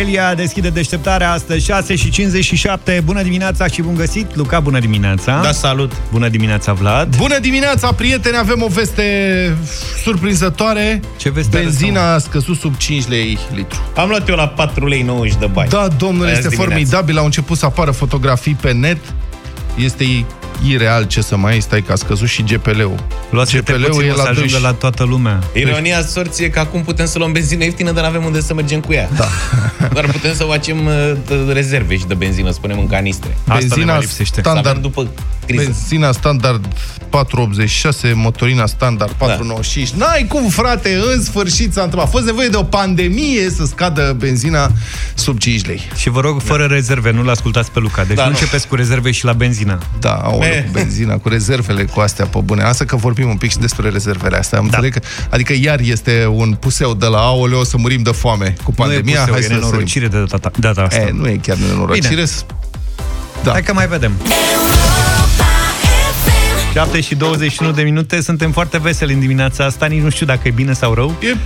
Aurelia deschide deșteptarea astăzi 6 și 57. Bună dimineața și bun găsit. Luca, bună dimineața. Da, salut. Bună dimineața, Vlad. Bună dimineața, prieteni. Avem o veste surprinzătoare. Ce veste Benzina a scăzut sub 5 lei litru. Am luat eu la 4 lei 90 de bani. Da, domnule, Azi este dimineața. formidabil. Au început să apară fotografii pe net. Este ireal ce să mai stai că a scăzut și GPL-ul. Luați-te GPL-ul puțin, e o să la ajungă 12. la toată lumea. Ironia sorții e că acum putem să luăm benzină ieftină, dar nu avem unde să mergem cu ea. Da. Doar putem să facem uh, de- rezerve și de benzină, spunem în canistre. Asta ne Benzina mai lipsește. Să avem standard, după criză. benzina standard 4,86, motorina standard 4,95. N-ai cum, frate, în sfârșit s-a întâmplat. A fost nevoie de o pandemie să scadă benzina sub 5 lei. Și vă rog, fără rezerve, nu-l ascultați pe Luca. Deci Da, nu nu. începeți cu rezerve și la benzină. Da, au Eh. cu benzina, cu rezervele, cu astea pe bune. Asta că vorbim un pic și despre rezervele astea. Am înțeleg că, adică iar este un puseu de la aoleo o să murim de foame cu pandemia. nu e Hai puseu, să e sărim. nenorocire de data, data asta. E, nu e chiar nenorocire. Da. Hai că mai vedem. 7 și 21 de minute, suntem foarte veseli în dimineața asta, nici nu știu dacă e bine sau rău. E,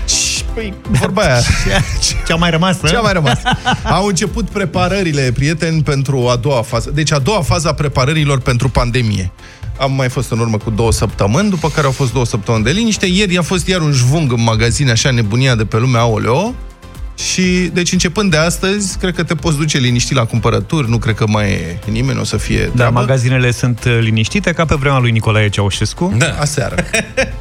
păi, vorba aia. Ce-a mai rămas, Ce a mai rămas? Au început preparările, prieteni, pentru a doua fază. Deci a doua fază a preparărilor pentru pandemie. Am mai fost în urmă cu două săptămâni, după care au fost două săptămâni de liniște. Ieri a fost iar un jvung în magazine, așa nebunia de pe lumea aoleo. Și, deci, începând de astăzi, cred că te poți duce liniștit la cumpărături, nu cred că mai e nimeni, o să fie Da, treabă. magazinele sunt uh, liniștite, ca pe vremea lui Nicolae Ceaușescu. Da. Aseară.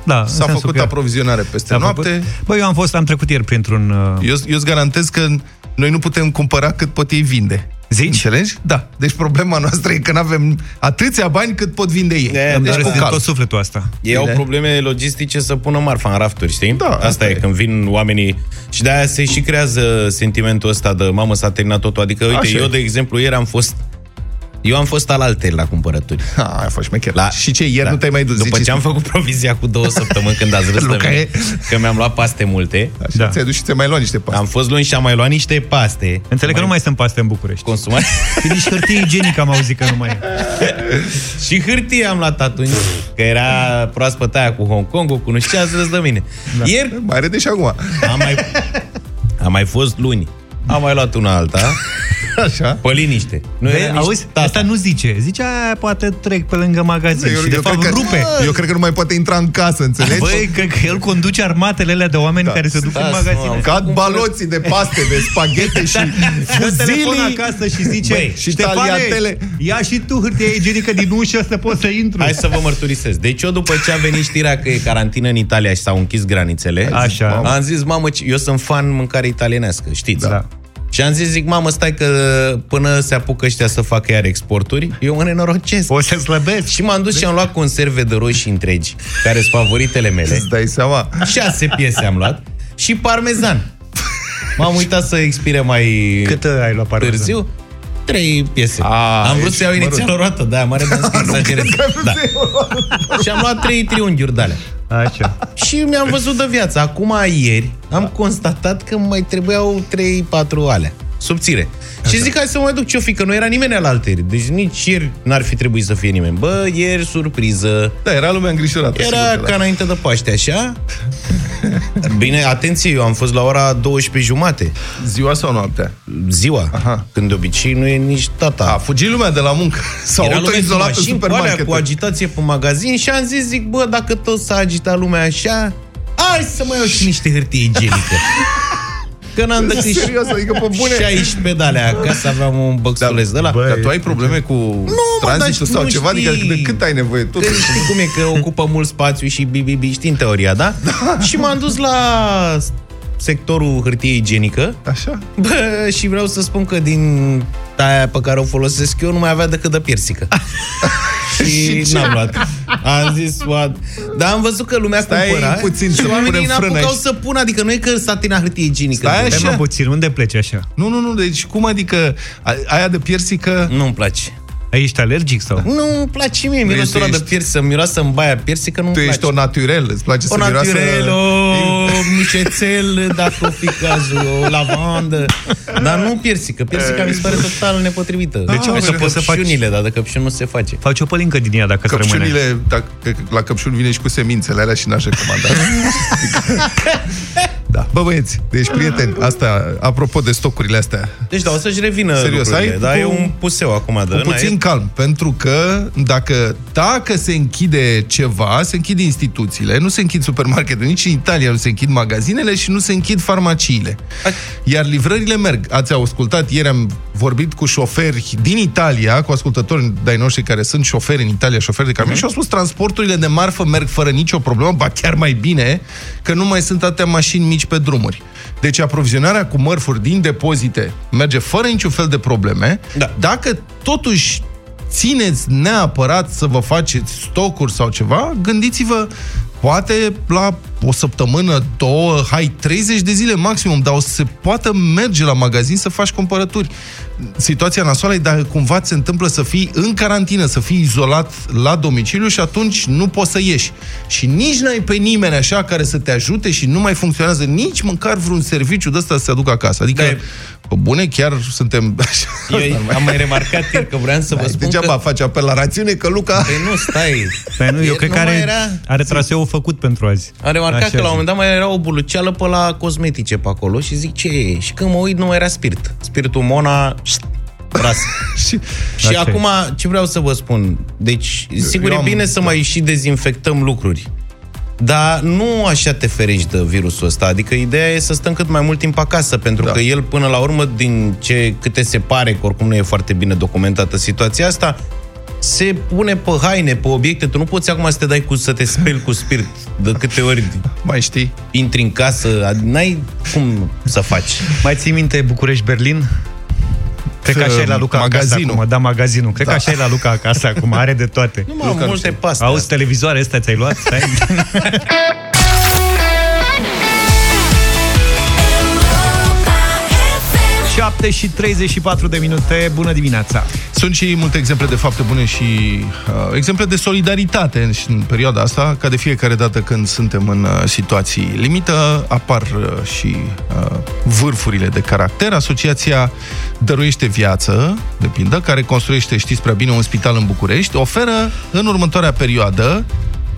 Da, în S-a sensul făcut că aprovizionare peste s-a noapte. făcut- Băi, eu am fost, am trecut ieri printr-un... uh, Eu, eu îți garantez că noi nu putem cumpăra cât pot ei vinde. Zici? Înțelegi? Da. Deci problema noastră e că nu avem atâția bani cât pot vinde ei. E, Îmi deci doresc cu din cal. tot sufletul asta. Ei au Bine. probleme logistice să pună marfa în rafturi, știi? Da, asta, asta e, e. când vin oamenii și de-aia se și creează sentimentul ăsta de mamă s-a terminat totul. Adică, uite, Așa e. eu, de exemplu, ieri am fost eu am fost al alteri la cumpărături. Ha, aia a fost șmecher. La- Și ce, ieri Da. nu te-ai mai dus? După zici? ce am făcut provizia cu două săptămâni când ați râs de Luca mine, e- că mi-am luat paste multe, Așa, Da. ți-ai dus și ți-ai mai luat niște paste. am fost luni și am mai luat niște paste. Înțeleg că nu mai sunt paste în București. consumat. Și nici hârtie igienică am auzit că nu mai e. și hârtie am luat atunci, că era proaspăt aia cu Hong Kong, cu nu știu ce, ați râs de mine. Da. Ieri Mai râde și acum. am mai, am mai fost luni. Am mai luat una alta, Așa. pe liniște. Nu Vei, era nici auzi? tata. Asta nu zice. Zice, aia poate trec pe lângă magazin. Eu, și de eu fapt cred că, rupe. Eu cred că nu mai poate intra în casă, înțelegi? Băi, că, că el conduce armatele alea de oameni Da. care se duc Stați, în magazine. mă, Cad baloții de paste, de spaghete și Dă telefon fuzilii. acasă și zice Băi, și Ștefane, taliatele." ia și tu hârtie igienică din ușă să poți să intru. Hai să vă mărturisesc. Deci eu după ce a venit știrea că e carantină în Italia și s-au închis granițele, Așa. am zis, mamă, ce- eu sunt fan mâncare italienească, știți? Da. Și am zis, zic, mamă, stai că până se apucă ăștia să facă iar exporturi, eu mă nenorocesc. O să slăbesc. Și m-am dus și am luat conserve de roșii întregi, care sunt favoritele mele. Îți dai seama? Șase piese am luat și parmezan. M-am uitat să expire mai Cât uh, ai luat parmezan? târziu. Trei piese. A, am vrut ești să iau mărunt. inițial o roată, da, mare de să exagerez. Da. și am luat trei triunghiuri de alea. Așa. Și mi-am văzut de viață. Acum, ieri, am constatat că mai trebuiau 3-4 alea. Subțire. Și zic, hai să mă mai duc ce-o fi, că nu era nimeni al alteri. Deci nici ieri n-ar fi trebuit să fie nimeni. Bă, ieri, surpriză. Da, era lumea îngrijorată. Era sigur că ca da. înainte de Paște, așa? Bine, atenție, eu am fost la ora 12 jumate. Ziua sau noaptea? Ziua. Aha. Când de obicei nu e nici tata. A fugit lumea de la muncă. S-au Era lumea cu autoizolat în mașini, cu alea, supermarket. cu agitație pe magazin și am zis, zic, bă, dacă tot s-a agitat lumea așa, hai să mai iau și niște hârtie igienică. Că n-am decât și Serios, adică pe bune. 16 de alea acasă, aveam un băxuleț de la. bă, Dar tu ai probleme cu mă, tranzitul dar sau nu ceva? știi. Adică de cât ai nevoie? Tu? Că știi cum e, că ocupă mult spațiu și bibibi, știi în teoria, da? Și m-am dus la sectorul hârtie igienică Așa? Bă, și vreau să spun că din aia pe care o folosesc eu nu mai avea decât de piersică. și n-am luat. Am zis, what? Dar am văzut că lumea Stai cumpăra puțin și să oamenii punem frână n-apucau aici. să pună, adică nu e că s-a terminat hârtie igienică. Stai Bă, așa. Stai mă puțin, unde pleci așa? Nu, nu, nu, deci cum adică a- aia de piersică... Nu-mi place. Ai ești alergic sau? Nu-mi place mie mirosul ăla tu de ești- piersi, să miroasă în baia piersică, nu-mi Tu place. ești o naturel, îți place o să miroasă... naturel, o mișețel, dacă o fi cazul, o lavandă. Dar nu piersică. Piersica mi se pare total nepotrivită. De ce, mă, Așa să poți să faci- căpșunile, dar de căpșuni nu se face. Faci o pălincă din ea dacă îți rămâne. Căpșunile, dacă, la căpșuni vine și cu semințele alea și n-aș recomanda. Da. Bă, băieți, deci, prieteni, asta, apropo de stocurile astea. Deci, da, o să-și revină Serios, lucrurile, ai dar cu- e un puseu acum de Cu puțin calm, pentru că dacă, dacă se închide ceva, se închid instituțiile, nu se închid supermarketele, nici în Italia nu se închid magazinele și nu se închid farmaciile. Iar livrările merg. Ați ascultat, ieri am vorbit cu șoferi din Italia, cu ascultători de-ai noștri care sunt șoferi în Italia, șoferi de camion, și au spus transporturile de marfă merg fără nicio problemă, ba chiar mai bine, că nu mai sunt atâtea mașini mici pe drumuri. Deci aprovizionarea cu mărfuri din depozite merge fără niciun fel de probleme. Da. Dacă totuși țineți neapărat să vă faceți stocuri sau ceva, gândiți-vă poate la o săptămână, două, hai, 30 de zile maximum, dar o să se poată merge la magazin să faci cumpărături. Situația nasoală e dacă cumva ți se întâmplă să fii în carantină, să fii izolat la domiciliu și atunci nu poți să ieși. Și nici n-ai pe nimeni așa care să te ajute și nu mai funcționează nici măcar vreun serviciu de ăsta să se aducă acasă. Adică, Da, e- pe bune, chiar suntem... așa, Eu am mai remarcat ieri că vreau să vă Hai, spun degeaba că... faci apel la rațiune, că Luca... Păi nu, stai. Păi nu, eu Ieri cred că nu mai are, era- are traseul făcut pentru azi. Am remarcat Așa că la un zic. moment dat mai era o buluceală pe la cosmetice pe acolo și zic ce e? Și când mă uit nu mai era spirit. Spiritul Mona șt, ras. și, și Așa e. acum ce vreau să vă spun? Deci, sigur eu e am- bine să mai și dezinfectăm lucruri. Dar nu așa te ferești de virusul ăsta. Adică ideea e să stăm cât mai mult timp acasă, pentru Da. că el până la urmă, din ce câte se pare, că oricum nu e foarte bine documentată situația asta, se pune pe haine, pe obiecte. Tu nu poți acum să te dai cu să te speli cu spirit de câte ori mai știi? intri în casă, ad- n-ai cum să faci. Mai ții minte București-Berlin? Cred că așa e la Luca Magazinul. acasă acum. Da, magazinul. Cred Da. că așa e la Luca acasă acum. Are de toate. Nu mă, am multe paste. Auzi, televizoare astea ți-ai luat? Stai. 7 și 34 de minute. Bună dimineața! Sunt și multe exemple de fapte bune și uh, exemple de solidaritate în, în perioada asta, ca de fiecare dată când suntem în uh, situații limită, apar uh, și uh, vârfurile de caracter. Asociația Dăruiește Viață, de pildă, care construiește, știți prea bine, un spital în București, oferă în următoarea perioadă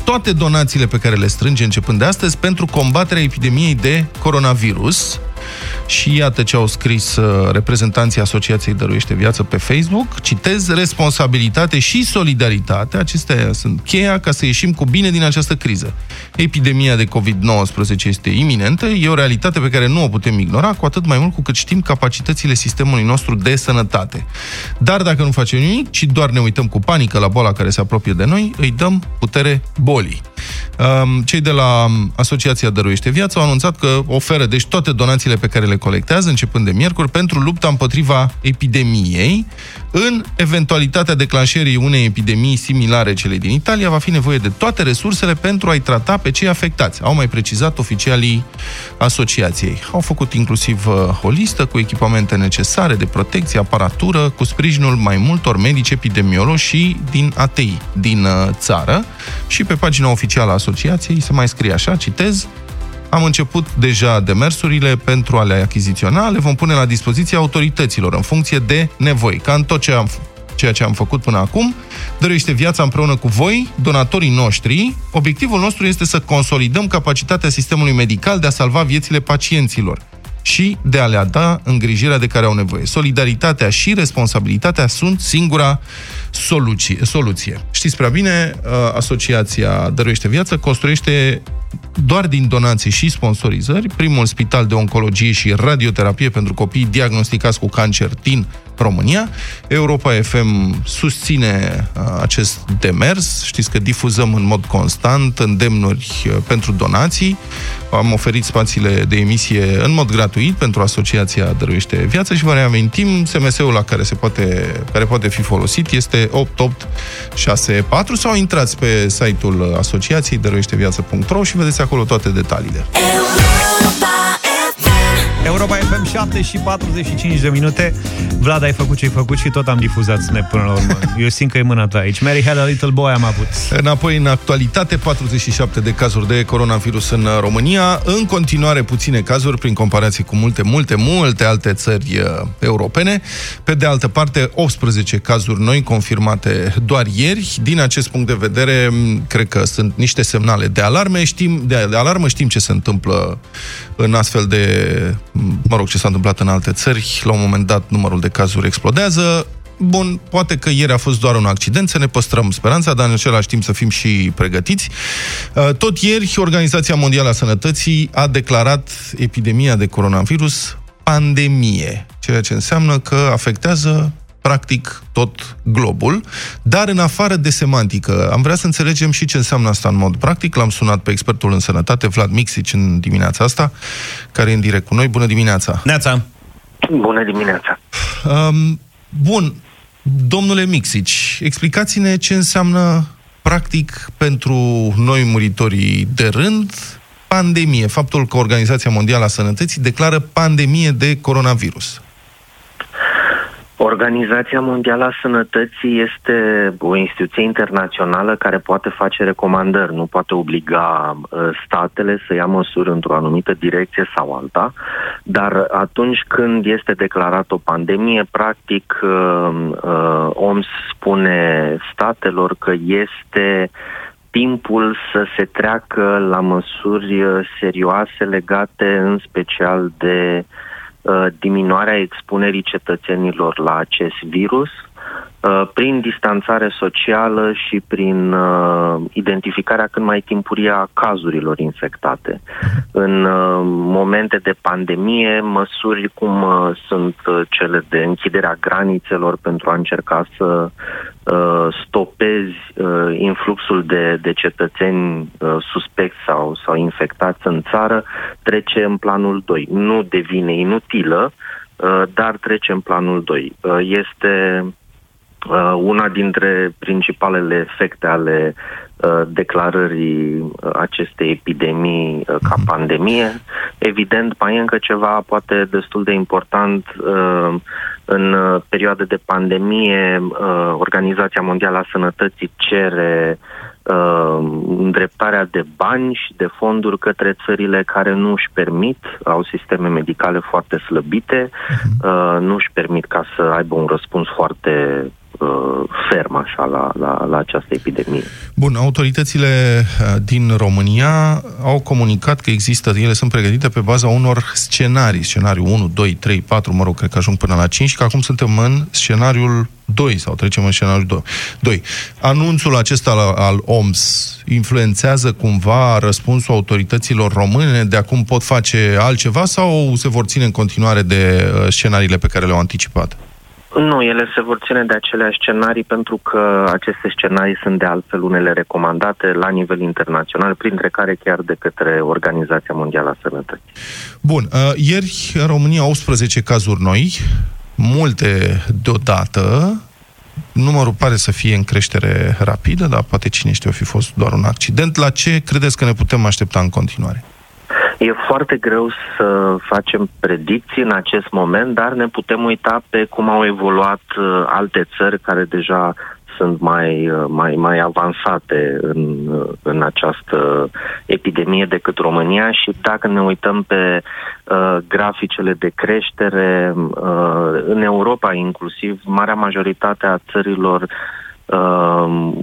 toate donațiile pe care le strânge începând de astăzi pentru combaterea epidemiei de coronavirus. Și iată ce au scris uh, reprezentanții Asociației Dăruiește Viață pe Facebook. Citez, responsabilitate și solidaritate. Acestea sunt cheia ca să ieșim cu bine din această criză. Epidemia de COVID-19 este iminentă, e o realitate pe care nu o putem ignora, cu atât mai mult cu cât știm capacitățile sistemului nostru de sănătate. Dar dacă nu facem nimic, ci doar ne uităm cu panică la boala care se apropie de noi, îi dăm putere bolii. Um, Cei de la Asociația Dăruiește Viața au anunțat că oferă deci toate donațiile pe care le colectează începând de miercuri pentru lupta împotriva epidemiei. În eventualitatea declanșării unei epidemii similare celei din Italia, va fi nevoie de toate resursele pentru a-i trata pe cei afectați. Au mai precizat oficialii asociației. Au făcut inclusiv uh, o listă cu echipamente necesare de protecție, aparatură, cu sprijinul mai multor medici epidemiologi și din ATI din uh, țară. Și pe pagina oficială a asociației se mai scrie așa, citez, am început deja demersurile pentru a le achiziționa, le vom pune la dispoziția autorităților în funcție de nevoi, ca în tot ce am, ceea ce am făcut până acum. Dăruiește viața împreună cu voi, donatorii noștri. Obiectivul nostru este să consolidăm capacitatea sistemului medical de a salva viețile pacienților și de a le da îngrijirea de care au nevoie. Solidaritatea și responsabilitatea sunt singura soluție. soluție. Știți prea bine, uh, Asociația Dăruiește Viață construiește doar din donații și sponsorizări primul spital de oncologie și radioterapie pentru copii diagnosticați cu cancer din România. Europa FM susține uh, acest demers. Știți că difuzăm în mod constant îndemnuri uh, pentru donații. Am oferit spațiile de emisie în mod gratuit pentru Asociația Dăruiește Viață și vă reamintim, SMS-ul la care, se poate, care poate fi folosit este 8864 sau intrați pe site-ul asociației dăruieșteviață.ro și vedeți acolo toate detaliile. Europa FM Europa FM 7 și 45 de minute. Vlad, ai făcut ce ai făcut și tot am difuzat Snap până la urmă. Eu simt că e mâna ta aici. Mary had a little boy am avut. Înapoi în actualitate, 47 de cazuri de coronavirus în România. În continuare puține cazuri prin comparație cu multe, multe, multe alte țări uh, europene. Pe de altă parte, 18 cazuri noi confirmate doar ieri. Din acest punct de vedere, cred că sunt niște semnale de alarme. Știm, de, de alarmă știm ce se întâmplă în astfel de, mă rog, ce s-a întâmplat în alte țări. La un moment dat, numărul de cazuri explodează. Bun, poate că ieri a fost doar un accident, să ne păstrăm speranța, dar în același timp să fim și pregătiți. Uh, tot ieri, Organizația Mondială a Sănătății a declarat epidemia de coronavirus pandemie, ceea ce înseamnă că afectează practic tot globul, dar în afară de semantică. Am vrea să înțelegem și ce înseamnă asta în mod practic. L-am sunat pe expertul în sănătate, Vlad Mixici, în dimineața asta, care e în direct cu noi. Bună dimineața! Neața! Bună dimineața! Um, bun, domnule Mixici, explicați-ne ce înseamnă practic pentru noi muritorii de rând pandemie, faptul că Organizația Mondială a Sănătății declară pandemie de coronavirus. Organizația Mondială a Sănătății este o instituție internațională care poate face recomandări, nu poate obliga uh, statele să ia măsuri într-o anumită direcție sau alta, dar atunci când este declarat o pandemie, practic uh, uh, OMS spune statelor că este timpul să se treacă la măsuri serioase legate în special de uh, Uh, diminuarea expunerii cetățenilor la acest virus uh, prin distanțare socială și prin uh, identificarea cât mai timpurie a cazurilor infectate. În uh, momente de pandemie, măsuri cum uh, sunt uh, cele de închiderea granițelor pentru a încerca să uh, stopezi uh, influxul de, de cetățeni uh, suspecți sau, sau infectați în țară, trece în planul 2. Nu devine inutilă, uh, dar trece în planul 2. Uh, este uh, una dintre principalele efecte ale uh, declarării uh, acestei epidemii uh, ca mhm. pandemie. Evident, mai e încă ceva poate destul de important uh, în uh, perioade de pandemie, uh, Organizația Mondială a Sănătății cere uh, îndreptarea de bani și de fonduri către țările care nu își permit, au sisteme medicale foarte slăbite, uh, nu își permit ca să aibă un răspuns foarte uh, ferm așa la, la, la această epidemie. Bun, autoritățile uh, din România au comunicat că există, ele sunt pregătite pe baza unor scenarii, scenariul 1, 2, 3, 4, mă rog, cred că ajung până la 5, și că acum suntem în scenariul 2 sau trecem în scenariul 2. 2. Anunțul acesta al, al OMS influențează cumva răspunsul autorităților române de acum pot face altceva sau se vor ține în continuare de uh, scenariile pe care le-au anticipat? Nu, ele se vor ține de aceleași scenarii pentru că aceste scenarii sunt de altfel unele recomandate la nivel internațional, printre care chiar de către Organizația Mondială a Sănătății. Bun, uh, ieri în România 18 cazuri noi, multe deodată, numărul pare să fie în creștere rapidă, dar poate cine știe, o fi fost doar un accident. La ce credeți că ne putem aștepta în continuare? E foarte greu să facem predicții în acest moment, dar ne putem uita pe cum au evoluat uh, alte țări care deja sunt mai, uh, mai, mai avansate în, uh, în această epidemie decât România. Și dacă ne uităm pe uh, graficele de creștere uh, în Europa inclusiv, marea majoritate a țărilor uh,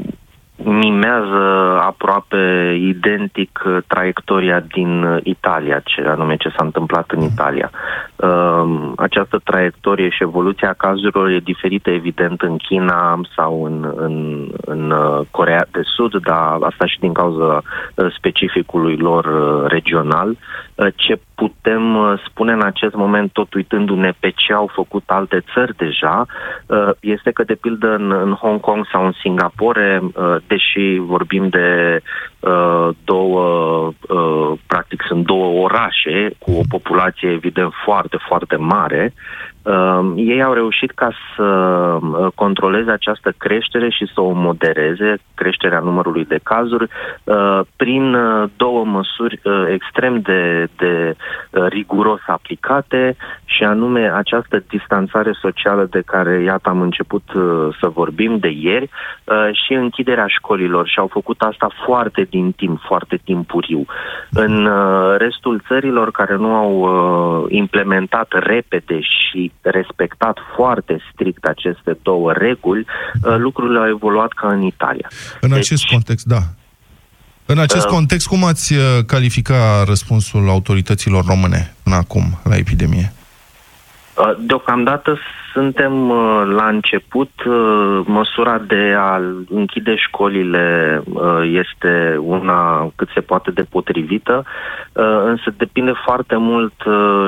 mimează aproape identic uh, traiectoria din uh, Italia, ce anume ce s-a întâmplat în Italia. Um, această traiectorie și evoluția cazurilor e diferită, evident, în China sau în, în, în uh, Corea de Sud, dar asta și din cauza specificului lor regional. Ce putem spune în acest moment, tot uitându-ne pe ce au făcut alte țări deja, este că, de pildă, în, în Hong Kong sau în Singapore, deși vorbim de uh, două, uh, practic sunt două orașe cu o populație evident foarte, foarte mare, Uh, ei au reușit ca să uh, controleze această creștere și să o modereze, creșterea numărului de cazuri, uh, prin uh, două măsuri uh, extrem de, de uh, riguros aplicate, și anume această distanțare socială de care, iată, am început uh, să vorbim de ieri, uh, și închiderea școlilor. Și au făcut asta foarte din timp, foarte timpuriu. În uh, restul țărilor care nu au uh, implementat repede și respectat foarte strict aceste două reguli, uh, lucrurile au evoluat ca în Italia. În deci, acest context, da. În acest uh, context, cum ați uh, califica răspunsul autorităților române până acum la epidemie? Uh, deocamdată suntem uh, la început. Uh, măsura de a închide școlile este una cât se poate de potrivită, însă depinde foarte mult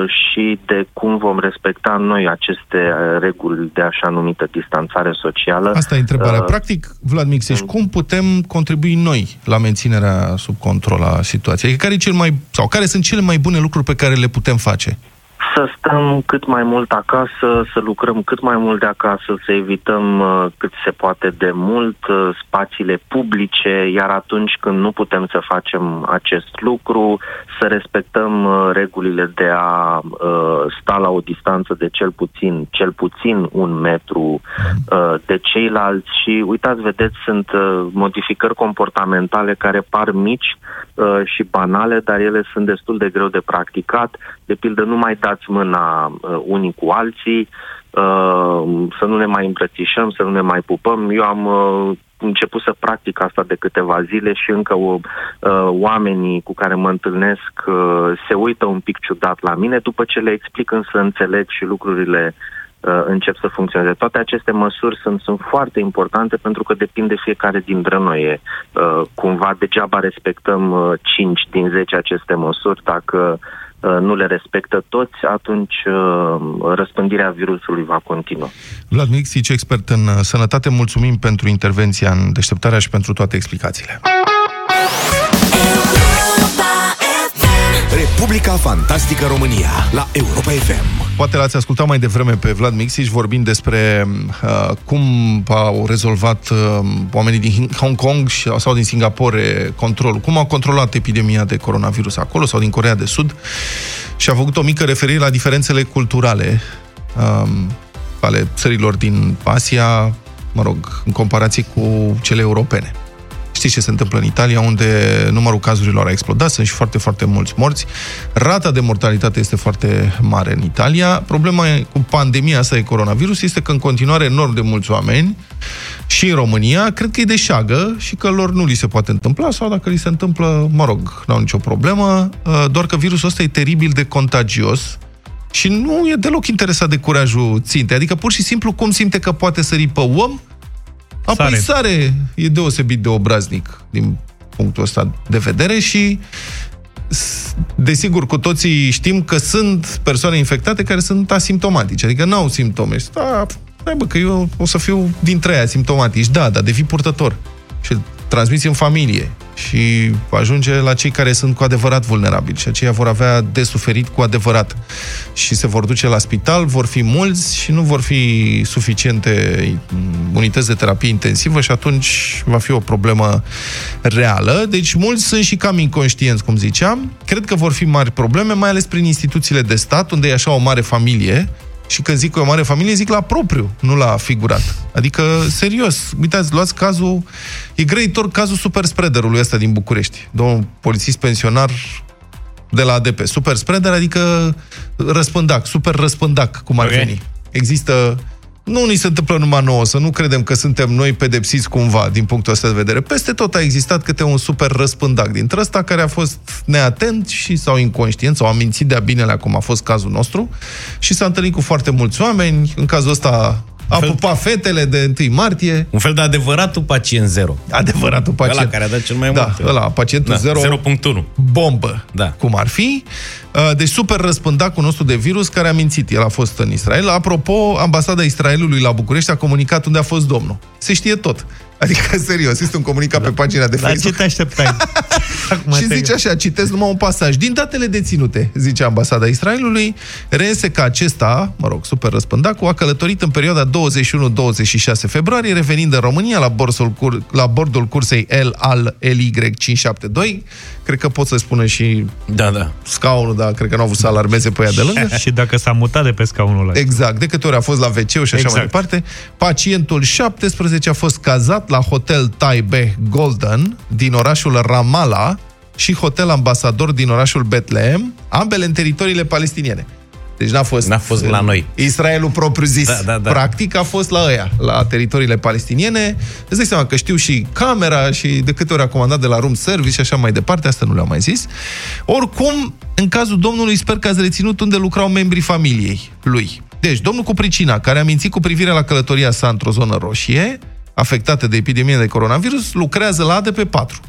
și de cum vom respecta noi aceste reguli de așa numită distanțare socială. Asta e întrebarea. Practic, Vlad Mixeș, mm. cum putem contribui noi la menținerea sub control a situației? Care, e cel mai, sau care sunt cele mai bune lucruri pe care le putem face? Să stăm cât mai mult acasă, să lucrăm cât mai mult de acasă, să evităm uh, cât se poate de mult uh, spațiile publice, iar atunci când nu putem să facem acest lucru, să respectăm uh, regulile de a sta la o distanță de cel puțin, cel puțin un metru de ceilalți și uitați, vedeți, sunt modificări comportamentale care par mici și banale, dar ele sunt destul de greu de practicat. De pildă, nu mai dați mâna uh, unii cu alții, uh, să nu ne mai îmbrățișăm, să nu ne mai pupăm. Eu am uh, început să practic asta de câteva zile și încă uh, oamenii cu care mă întâlnesc uh, se uită un pic ciudat la mine, după ce le explic însă înțeleg și lucrurile uh, încep să funcționeze. Toate aceste măsuri sunt, sunt foarte importante pentru că depinde fiecare dintre noi. E, uh, cumva degeaba respectăm uh, 5 din 10 aceste măsuri dacă uh, Uh, nu le respectă toți, atunci uh, răspândirea virusului va continua. Vlad Mixici, expert în uh, sănătate, mulțumim pentru intervenția în deșteptarea și pentru toate explicațiile. Republica Fantastică România la Europa FM. Poate l-ați ascultat mai devreme pe Vlad Mixiș vorbind despre uh, cum au rezolvat uh, oamenii din Hong Kong sau din Singapore controlul, cum au controlat epidemia de coronavirus acolo sau din Corea de Sud și a făcut o mică referire la diferențele culturale uh, ale țărilor din Asia, mă rog, în comparație cu cele europene. Știți ce se întâmplă în Italia, unde numărul cazurilor a explodat, sunt și foarte, foarte mulți morți. Rata de mortalitate este foarte mare în Italia. Problema cu pandemia asta de coronavirus este că în continuare enorm de mulți oameni și în România cred că e de șagă și că lor nu li se poate întâmpla sau dacă li se întâmplă, mă rog, n-au nicio problemă, uh, doar că virusul ăsta e teribil de contagios și nu e deloc interesat de curajul ținte. Adică pur și simplu cum simte că poate sări pe om, Apoi sare. sare e deosebit de obraznic din punctul ăsta de vedere și desigur, cu toții știm că sunt persoane infectate care sunt asimptomatice, adică nu au simptome. Și, da, bă, că eu o să fiu dintre ei asimptomatici. Da, dar devii purtător. Și transmiți în familie și ajunge la cei care sunt cu adevărat vulnerabili și aceia vor avea de suferit cu adevărat și se vor duce la spital, vor fi mulți și nu vor fi suficiente unități de terapie intensivă și atunci va fi o problemă reală. Deci mulți sunt și cam inconștienți, cum ziceam. Cred că vor fi mari probleme, mai ales prin instituțiile de stat, unde e așa o mare familie și când zic o mare familie, zic la propriu, nu la figurat. Adică, serios, uitați, luați cazul, e grăitor cazul super spreaderului ăsta din București. Domnul polițist pensionar de la ADP. Super spreader, adică răspândac, super răspândac, cum ar okay. veni. Există nu ni se întâmplă numai nouă, să nu credem că suntem noi pedepsiți cumva din punctul ăsta de vedere. Peste tot a existat câte un super răspândac dintre ăsta care a fost neatent și sau inconștient sau a mințit de-a binele, cum a fost cazul nostru și s-a întâlnit cu foarte mulți oameni. În cazul ăsta a fel... pupat fetele de 1 martie. Un fel de adevăratul pacient zero. Adevăratul pacient. Ăla care a dat cel mai da, mult. ăla, pacientul da, zero. 0.1. Bombă. Da. Cum ar fi. Uh, deci super răspândacul nostru de virus care a mințit. El a fost în Israel. Apropo, ambasada Israelului la București a comunicat unde a fost domnul. Se știe tot. Adică, serios, este un comunicat da. pe pagina de Facebook. La ce te așteptai? Acum și te- zice așa, citesc numai un pasaj. Din datele deținute, zice ambasada Israelului, reiese că acesta, mă rog, super răspândacu, a călătorit în perioada 21-26 februarie, revenind în România la, borsul cur- la bordul cursei L al LY572. Cred că pot să spună și Da, da. scaunul, dar cred că nu au vrut să alarmeze pe ea de lângă. Și dacă s-a mutat de pe scaunul ăla. Exact, de câte ori a fost la wc și așa Exact. mai departe. Pacientul 17 a fost cazat la Hotel Taibeh Golden din orașul Ramallah și Hotel Ambasador din orașul Bethlehem, ambele în teritoriile palestiniene. Deci n-a fost, N-a fost la noi. Israelul propriu zis. Da, da, da. Practic a fost la ăia, la teritoriile palestiniene. Îți dai seama că știu și camera și de câte ori a comandat de la room service și așa mai departe, asta nu le-am mai zis. Oricum, în cazul domnului, sper că ați reținut unde lucrau membrii familiei lui. Deci, domnul Cupricina, care a mințit cu privire la călătoria sa într-o zonă roșie, afectată de epidemie de coronavirus, lucrează la ADP 4.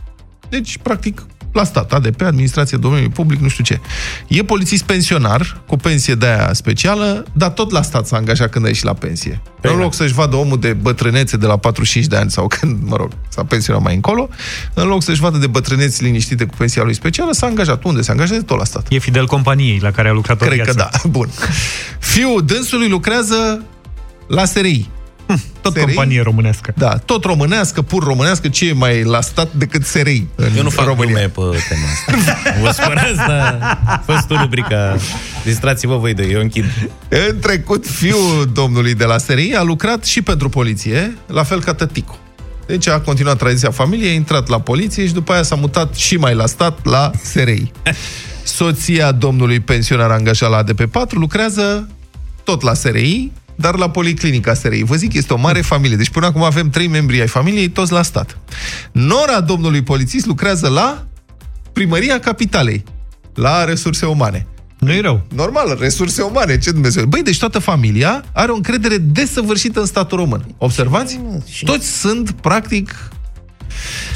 Deci, practic, la stat, ADP, Administrație Domeniului Public, nu știu ce. E polițist pensionar, cu pensie de aia specială, dar tot la stat s-a angajat când a ieșit la pensie. Păi în da. loc să-și vadă omul de bătrânețe de la 45 de ani sau când, mă rog, s-a pensionat mai încolo, în loc să-și vadă de bătrâneți liniștite cu pensia lui specială, s-a angajat. Unde se angajează? Tot la stat. E fidel companiei la care a lucrat o Cred că viață. da. Bun. Fiul dânsului lucrează la SRI. Tot SRI? companie românească. Da, tot românească, pur românească, ce e mai la stat decât SRI în Eu nu fac România. glume pe tema asta. Vă spărați, dar a fost o rubrica Distrați-vă voi doi, eu închid. În trecut, fiul domnului de la SRI a lucrat și pentru poliție, la fel ca tăticu. Deci a continuat tradiția familiei, a intrat la poliție și după aia s-a mutat și mai la stat, la SRI. Soția domnului pensionar angajat la ADP4 lucrează tot la SRI, dar la Policlinica SRI. Vă zic, este o mare familie. Deci până acum avem trei membri ai familiei, toți la stat. Nora domnului polițist lucrează la Primăria Capitalei, la resurse umane. nu e rău. Normal, resurse umane, ce Dumnezeu. Băi, deci toată familia are o încredere desăvârșită în statul român. Observați? Și- Toți sunt, practic,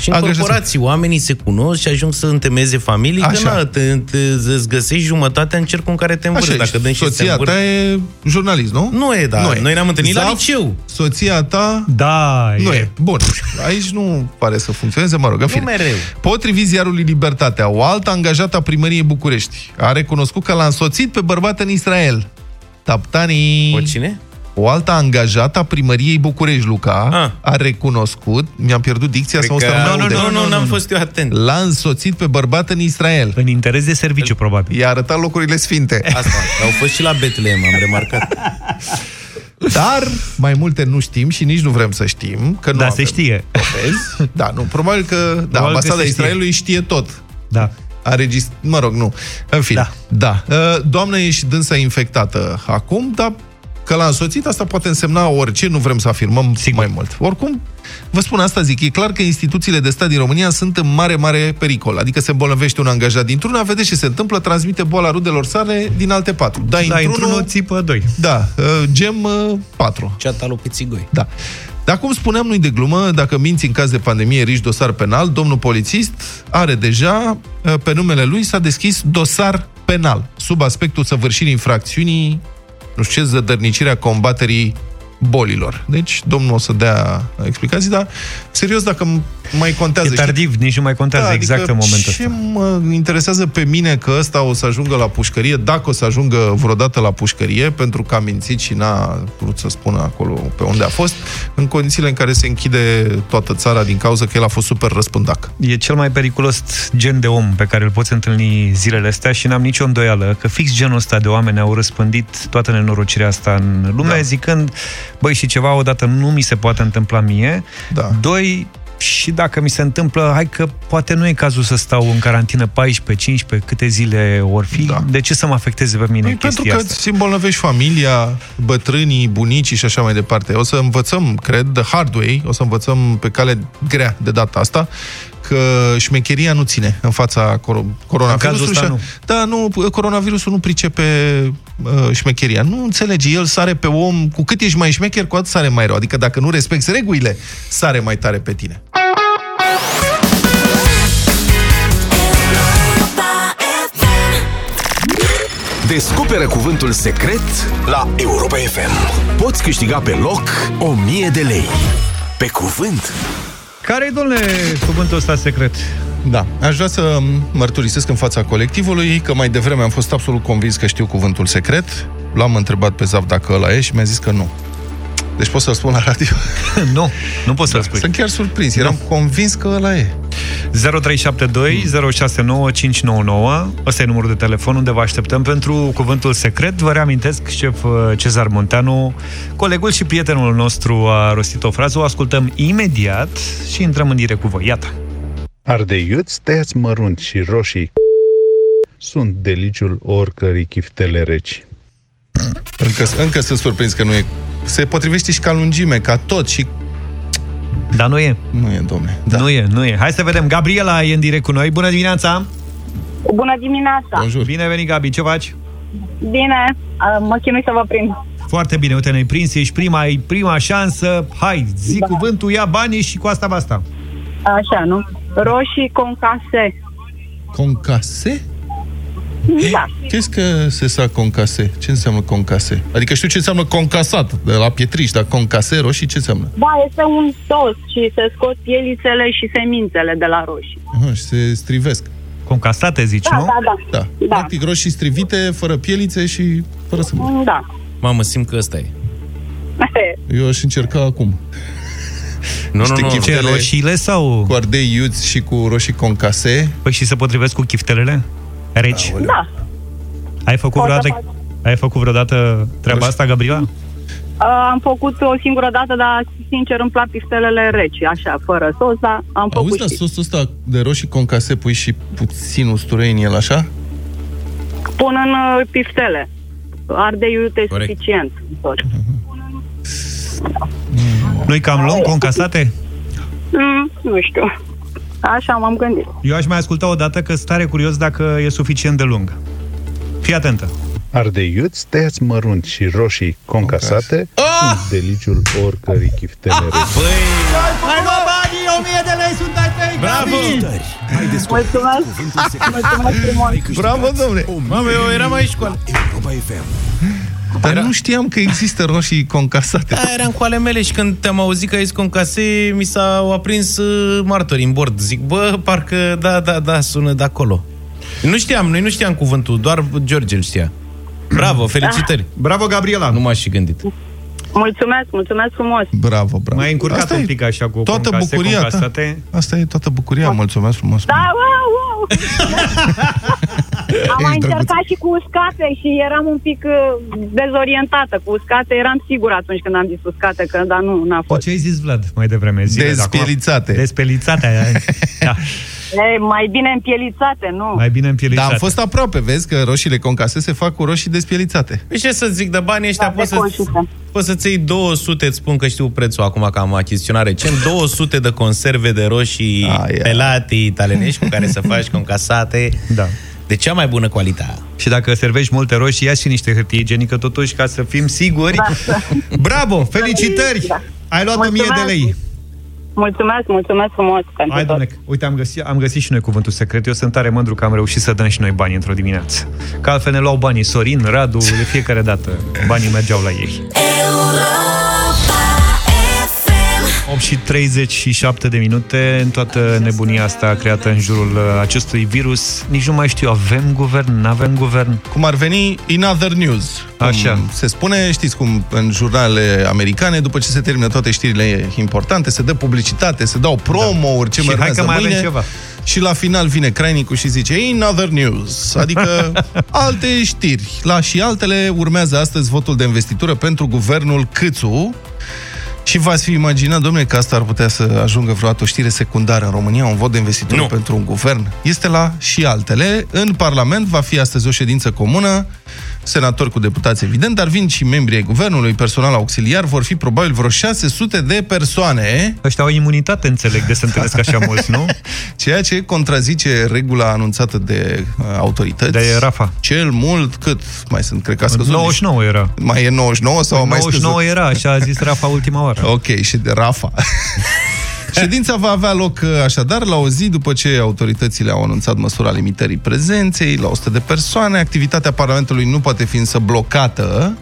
Și în Angajați- corporații oamenii se cunosc și ajung să întemeze familii, Așa. că na, te, te, îți găsești jumătatea în cercul în care te învârți. așa, Dacă dăm și te soția învârți- ta e jurnalist, nu? Nu e, da. Noi ne-am întâlnit la liceu. Soția ta Da, nu e. e. Bun. Aici nu pare să funcționeze, mă rog, în Nu fine. mereu. Potrivit ziarului Libertatea, o altă angajată a primăriei București a recunoscut că l-a însoțit pe bărbat în Israel. Taptanii... O cine? O altă angajată a primăriei București, Luca, Ah. a recunoscut, mi-am pierdut dicția Cred sau că... să Nu, nu, nu, aude. nu, nu, n-am fost eu atent. L-a însoțit pe bărbat în Israel. În interes de serviciu, probabil. I-a arătat locurile sfinte. Asta, au fost și la Betlehem, am remarcat. Dar mai multe nu știm și nici nu vrem să știm. Că nu Da, avem se știe. dovezi. Da, nu, probabil că da, că ambasada se știe. Israelului știe tot. Da. A registrat, mă rog, nu. În fine, da. da. Uh, Doamna e și dânsa infectată acum, dar că l-a însoțit, asta poate însemna orice, nu vrem să afirmăm Sigur. mai mult. Oricum, vă spun asta, zic, e clar că instituțiile de stat din România sunt în mare, mare pericol. Adică se îmbolnăvește un angajat dintr-una, vedeți ce se întâmplă, transmite boala rudelor sale din alte patru. Da, Da, într-unul, într-unul țipă doi. da, uh, gem uh, 4. Ceata lui Pițigoi. Da. Dar cum spuneam, nu de glumă, dacă minți în caz de pandemie, riști dosar penal, domnul polițist are deja, uh, pe numele lui s-a deschis dosar penal, sub aspectul săvârșirii infracțiunii, nu știu ce, zădărnicirea combaterii bolilor. Deci, domnul o să dea explicații, dar, serios, dacă m- mai contează... E tardiv, nici nu mai contează Da, exact adică în momentul ce ăsta. mă interesează pe mine că ăsta o să ajungă la pușcărie, dacă o să ajungă vreodată la pușcărie, pentru că a mințit și n-a vrut să spună acolo pe unde a fost, în condițiile în care se închide toată țara din cauza că el a fost super răspândac. E cel mai periculos gen de om pe care îl poți întâlni zilele astea și n-am nicio îndoială că fix genul ăsta de oameni au răspândit toată nenorocirea asta în lume, Da. zicând, băi, și ceva odată nu mi se poate întâmpla mie, Da. doi, și dacă mi se întâmplă, hai că poate nu e cazul să stau în carantină 14, 15, câte zile or fi, Da. de ce să mă afecteze pe mine Păi pentru chestia că asta? îți îmbolnăvești familia, bătrânii, bunicii și așa mai departe. O să învățăm, cred, the hard way, o să învățăm pe cale grea de data asta, că șmecheria nu ține în fața coro- coronavirusului. În cazul ăsta și- Da, nu, coronavirusul nu pricepe uh, șmecheria. Nu înțelege, el sare pe om, cu cât ești mai șmecher, cu atât sare mai rău. Adică dacă nu respecti regulile, sare mai tare pe tine. Descoperă cuvântul secret la Europa FM. Poți câștiga pe loc 1000 de lei. Pe cuvânt. Care e, domnule, cuvântul ăsta secret? Da, aș vrea să mărturisesc în fața colectivului că mai devreme am fost absolut convins că știu cuvântul secret. L-am întrebat pe Zav dacă ăla e și mi-a zis că nu. Deci pot să-l spun la radio. nu, nu poți să-l spui. Sunt chiar surprins. Eram convins că ăla e. 0372 069 599 Ăsta e numărul de telefon unde vă așteptăm pentru cuvântul secret. Vă reamintesc, șef uh, Cezar Monteanu, colegul și prietenul nostru a rostit o frază. O ascultăm imediat și intrăm în direct cu voi. Iată! Ardeiuți tăiați mărunt și roșii sunt deliciul oricărei chiftele reci. Încă, încă sunt surprins că nu e... Se potrivește și ca lungime, ca tot și... Dar nu e. Nu e, domne. Da. Nu e, nu e. Hai să vedem. Gabriela e în direct cu noi. Bună dimineața! Bună dimineața! Bonjour. Bine venit, Gabi. Ce faci? Bine, uh, mă chinui să vă prind. Foarte bine, uite, ne-ai prins, ești prima, e prima șansă. Hai, zi da. cuvântul, ia banii și cu asta basta. Așa, nu? Roșii concase. Concase? Da. Qu'est-ce que c'est ça concase? Ce înseamnă concase? Adică știu ce înseamnă concasat de la pietriș, dar concase roșii ce înseamnă? Da, este un sos și se scot pielițele și semințele de la roșii. Aha, și se strivesc. Concasate, zici, Da, nu? da, da. Da. Da. Practic roșii strivite, fără pielițe și fără să Da. Mamă, simt că ăsta e. Eu aș încerca acum. Nu, nu, Niște nu. chifte- Ce, Chiftele- roșiile sau... Cu ardei iuți și cu roșii concase. Păi și se potrivesc cu chiftelele? Reci. Da. Ai făcut Pot să vreodată, ai făcut vreodată treaba Roșii. asta, Gabriela? Uh, am făcut o singură dată, dar sincer îmi plac piftelele reci, așa, fără sos, dar am făcut Auzi, da, și sosul ăsta de roșii concase pui și puțin usturoi în el, așa? pun în uh, piftele. Ardeiul este Corect. suficient. Noi cam luăm concasate? Mm, nu știu. Așa m-am gândit. Eu aș mai asculta o dată că sunt tare curios dacă e suficient de lung. Fii atentă. Ardeiuți tăiați mărunt și roșii concasate sunt deliciul oricărei chiftele reci. Hai mă, banii, 1000 de lei sunt ai tăi, Bravo! Ai descoperit Mulțumesc! cuvântul secret. Mulțumesc frumos! Ai câștigat Bravo, domnule! Mamă, eu eram aici cu ale... Europa FM. Dar nu știam că există roșii concasate. Da, eram cu ale mele și când te-am auzit că ai zis concase, mi s-au aprins uh, martorii în bord. Zic, bă, parcă da, da, da, sună de acolo. Nu știam, noi nu știam cuvântul, doar George îl știa. Bravo, felicitări. Bravo, Gabriela. Nu m-aș și gândit. Mulțumesc, mulțumesc frumos! Bravo, bravo. Mai încurcat Asta un e pic așa cu toată concase, bucuria ta. concasate. Asta e toată bucuria. Mulțumesc frumos. Da, wow, wow! Am mai Ești încercat și cu uscate și eram un pic uh, dezorientată. Cu uscate eram sigur atunci când am zis uscate, că dar nu, n-a Păi fost. ce ai zis, Vlad, mai devreme? Zile, Despielițate. Despelițate. da. Ei, mai bine împielițate, nu? Mai bine Da, împielițate. am fost aproape, vezi că roșiile concase se fac cu roșii despielițate. Păi ce să zic, de banii ăștia Da, poți să deconștită. poți să-ți iei 200, îți spun că știu prețul acum că am achiziționat recent, 200 de conserve de roșii Ai, ai. pelate italenești cu care să faci concasate Da. de cea mai bună calitate. Și dacă servești multe roșii, ia și niște hârtie igienică totuși ca să fim siguri. Bravo, felicitări! Da. Ai luat 1000 de Mulțumesc. lei. Mulțumesc, mulțumesc frumos pentru Hai, tot. domne, uite, am găsit, am găsit și noi cuvântul secret. Eu sunt tare mândru că am reușit să dăm și noi bani într-o dimineață. Că altfel ne luau banii Sorin, Radu, de fiecare dată. Banii mergeau la ei. 8 și 37 de minute în toată nebunia asta creată în jurul uh, acestui virus. Nici nu mai știu, avem guvern, nu avem guvern. Cum ar veni in other news. Cum Așa. Se spune, știți cum, în jurnalele americane, după ce se termină toate știrile importante, se dă publicitate, se dau promo-uri, ce Și hai urmează că mai avem mâine. ceva. Și la final vine crainicul și zice in other news, adică alte știri. La și altele urmează astăzi votul de investitură pentru guvernul Câțu. Și v-ați fi imaginat, domnule, că asta ar putea să ajungă vreodată o știre secundară în România, un vot de investitură Nu. pentru un guvern? Este la și altele. În Parlament va fi astăzi o ședință comună, senatori cu deputați, evident, dar vin și membrii ai guvernului, personal auxiliar, vor fi probabil vreo 600 de persoane, Ăștia au imunitate, înțeleg, de să întâlnesc așa mulți, nu? ceea ce contrazice regula anunțată de uh, autorități. De Rafa. Cel mult cât? Mai sunt, cred că a scăzut. 99 era. Mai e 99 sau a mai 99 scăzut? era, așa a zis Rafa ultima oară. Ok, și de Rafa. Ședința va avea loc uh, așadar la o zi după ce autoritățile au anunțat măsura limitării prezenței la 100 de persoane. Activitatea Parlamentului nu poate fi însă blocată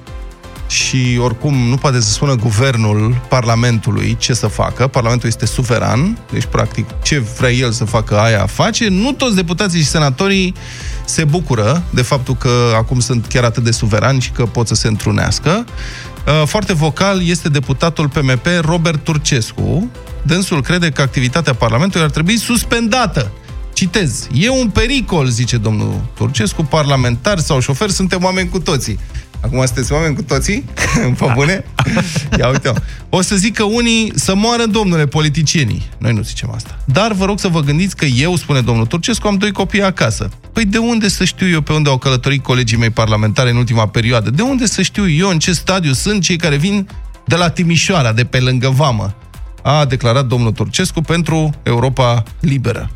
și oricum nu poate să spună guvernul Parlamentului ce să facă. Parlamentul este suveran, deci practic ce vrea el să facă aia face. Nu toți deputații și senatorii se bucură de faptul că acum sunt chiar atât de suverani și că pot să se întrunească. Uh, Foarte vocal este deputatul PMP Robert Turcescu. Dânsul crede că activitatea Parlamentului ar trebui suspendată. Citez, e un pericol, zice domnul Turcescu, parlamentari sau șoferi, suntem oameni cu toții. Acum sunteți oameni cu toții? Pe bune? Ia uite O să zic că unii să moară, domnule, politicienii. Noi nu zicem asta. Dar vă rog să vă gândiți că eu, spune domnul Turcescu, am doi copii acasă. Păi de unde să știu eu pe unde au călătorit colegii mei parlamentare în ultima perioadă? De unde să știu eu în ce stadiu sunt cei care vin de la Timișoara, de pe lângă Vamă? A declarat domnul Turcescu pentru Europa Liberă.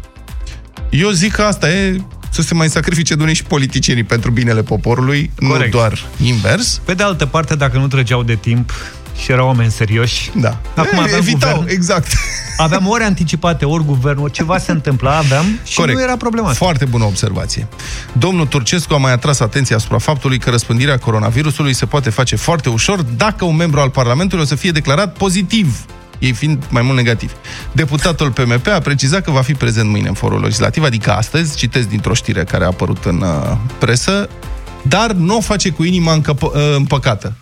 Eu zic că asta e să se mai sacrifice de unii și politicienii pentru binele poporului, Corect. nu doar invers. Pe de altă parte, dacă nu trăgeau de timp și erau oameni serioși, Da. Acum E, aveam evitau, guvern. exact. aveam ori anticipate, ori guvernul, ceva se întâmpla, aveam și Corect. nu era problema. Foarte bună observație. Domnul Turcescu a mai atras atenția asupra faptului că răspândirea coronavirusului se poate face foarte ușor dacă un membru al Parlamentului o să fie declarat pozitiv ei fiind mai mult negativi. Deputatul PMP a precizat că va fi prezent mâine în forul legislativ, adică astăzi, citesc dintr-o știre care a apărut în uh, presă, dar nu o face cu inima încăpă, uh, împăcată.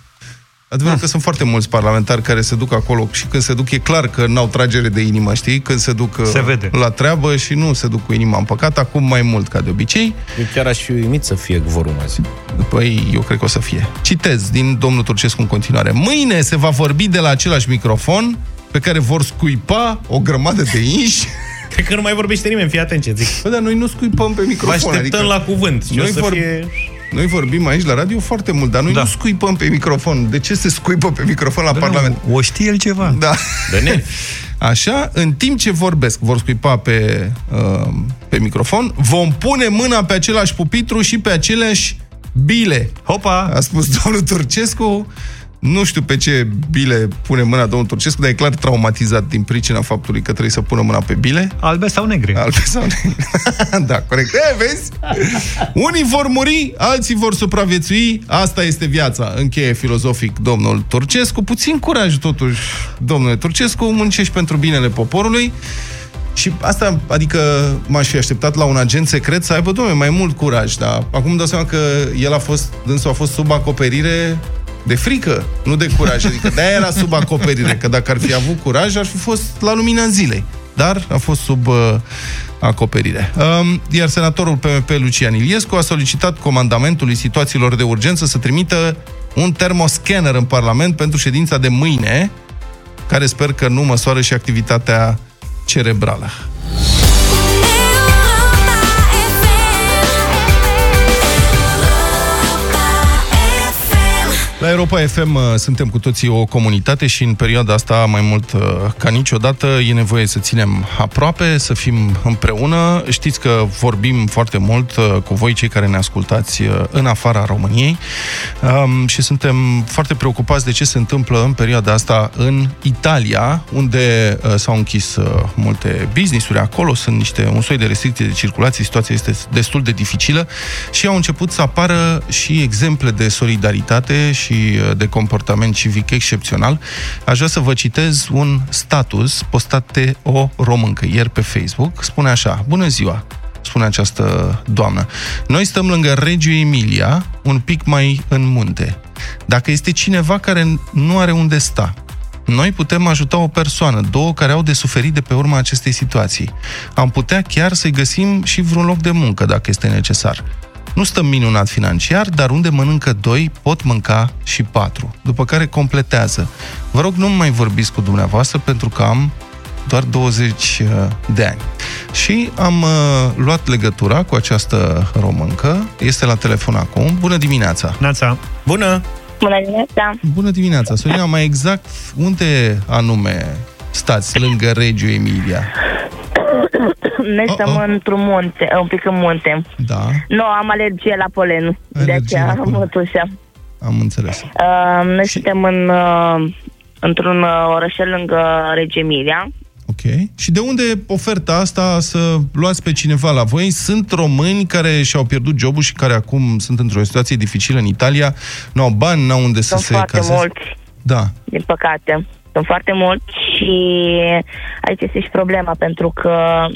Adevărul că sunt foarte mulți parlamentari care se duc acolo și când se duc e clar că n-au tragere de inimă, știi? Când se duc uh, Se vede. la treabă și nu se duc cu inima împăcată, acum mai mult ca de obicei. Eu chiar aș fi uimit să fie vorum azi. Păi, eu cred că o să fie. Citez din domnul Turcescu în continuare. Mâine se va vorbi de la același microfon pe care vor scuipa o grămadă de inși. Cred că nu mai vorbește nimeni, fii atent ce zic. Bă, dar noi nu scuipăm pe Vă microfon. așteptăm adică la cuvânt. Și o noi să vor- fie... Noi vorbim aici la radio foarte mult, dar noi Da. nu scuipăm pe microfon. De ce se scuipă pe microfon la Parlament? Nu, o știe el ceva. Da. De ne. Așa, în timp ce vorbesc, vor scuipa pe, uh, pe microfon, vom pune mâna pe același pupitru și pe aceleași bile. Hopa! A spus domnul Turcescu. Nu știu pe ce bile pune mâna domnul Turcescu, dar e clar traumatizat din pricina faptului că trebuie să pună mâna pe bile. Albe sau negre? Albe sau negre. da, corect. E, vezi? Unii vor muri, alții vor supraviețui. Asta este viața. Încheie filozofic domnul Turcescu. Puțin curaj, totuși, domnule Turcescu. Muncești pentru binele poporului. Și asta, adică m-aș fi așteptat la un agent secret să aibă, domnule, mai mult curaj, dar acum îmi dau seama că el a fost, dânsul a fost sub acoperire de frică, nu de curaj. Adică de-aia era sub acoperire, că dacă ar fi avut curaj, ar fi fost la lumina zilei. Dar a fost sub uh, acoperire. Um, iar senatorul PMP Lucian Iliescu a solicitat comandamentului situațiilor de urgență să trimită un termoscanner în Parlament pentru ședința de mâine, care sper că nu măsoară și activitatea cerebrală. La Europa FM uh, suntem cu toții o comunitate și în perioada asta, mai mult uh, ca niciodată, e nevoie să ținem aproape, să fim împreună. Știți că vorbim foarte mult uh, cu voi, cei care ne ascultați uh, în afara României um, și suntem foarte preocupați de ce se întâmplă în perioada asta în Italia, unde uh, s-au închis uh, multe business-uri acolo, sunt niște un soi de restricții de circulație, situația este destul de dificilă și au început să apară și exemple de solidaritate și uh, de comportament civic excepțional. Aș vrea să vă citez un status postat de o româncă ieri pe Facebook. Spune așa, bună ziua, spune această doamnă. Noi stăm lângă Regiu Emilia, un pic mai în munte. Dacă este cineva care nu are unde sta, noi putem ajuta o persoană, două care au de suferit de pe urma acestei situații. Am putea chiar să-i găsim și vreun loc de muncă, dacă este necesar. Nu stăm minunat financiar, dar unde mănâncă doi, pot mânca și patru. După care completează. Vă rog, nu mai vorbiți cu dumneavoastră, pentru că am doar 20 uh, de ani. Și am uh, luat legătura cu această româncă. Este la telefon acum. Bună dimineața! Nața, Bună! Bună dimineața! Bună dimineața! Sorina, mai exact, unde anume stați lângă Regiu Emilia? Noi Oh, stăm oh. într-un munte, un pic în munte. Da, Nu, am alergie la polen, de Alergie la aceea polen. mă tușea. am înțeles. Uh, noi Și- suntem în, uh, într-un uh, orășel lângă Regia Emilia. Ok. Și de unde oferta asta să luați pe cineva la voi? Sunt români care și-au pierdut jobul și care acum sunt într-o situație dificilă în Italia, nu au bani, nu au unde să Sunt se foarte cazeze? mulți, Da. din păcate. Sunt foarte mulți și aici este și problema, pentru că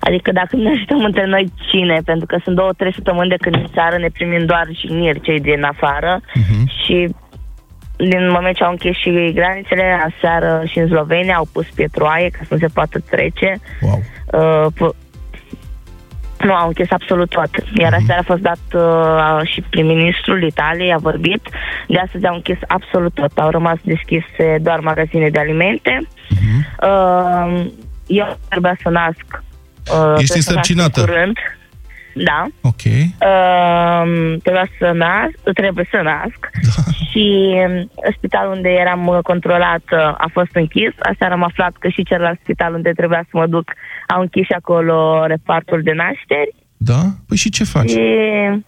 Adică dacă ne ajutăm între noi cine, pentru că sunt două, trei săptămâni de când în țară ne primim doar jigniri cei din afară Mhm. și din moment ce au închis și granițele, aseară și în Slovenia au pus pietroaie ca să nu se poată trece. Wow. Uh, p- nu, au închis absolut tot. Iar Mhm. aseară a fost dat uh, și prim-ministrul Italiei, a vorbit. De astăzi au închis absolut tot. Au rămas deschise doar magazine de alimente. Uh, eu trebuia să nasc. Uh, trebuie să nasc însărcinată? în Curând. Da. Ok. Uh, trebuia să nasc, trebuie să nasc și um, spitalul unde eram uh, controlat uh, a fost închis. Aseară am aflat că și celălalt spital unde trebuia să mă duc au închis și acolo repartul de nașteri Da? Păi și ce faci? și uh,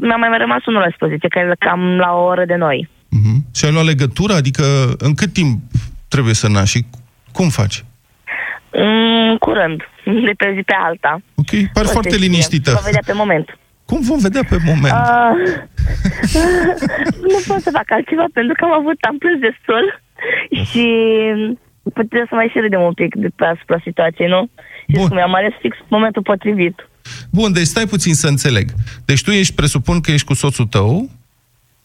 mi-a mai rămas unul la dispoziție, care e cam la o oră de noi. Mhm. Și ai luat legătura? Adică în cât timp trebuie să naști și cum faci? În curând, de pe o zi pe alta. Ok, pari O să foarte știe. liniștită. Va vedea pe moment. Cum vom vedea pe moment? Uh, nu pot să fac altceva pentru că am avut, am plâns destul și puteți să mai și râdem un pic de pe asupra situației, nu? Și Bun. cum am ales fix momentul potrivit. Bun, deci stai puțin să înțeleg. Deci tu ești, presupun că ești cu soțul tău,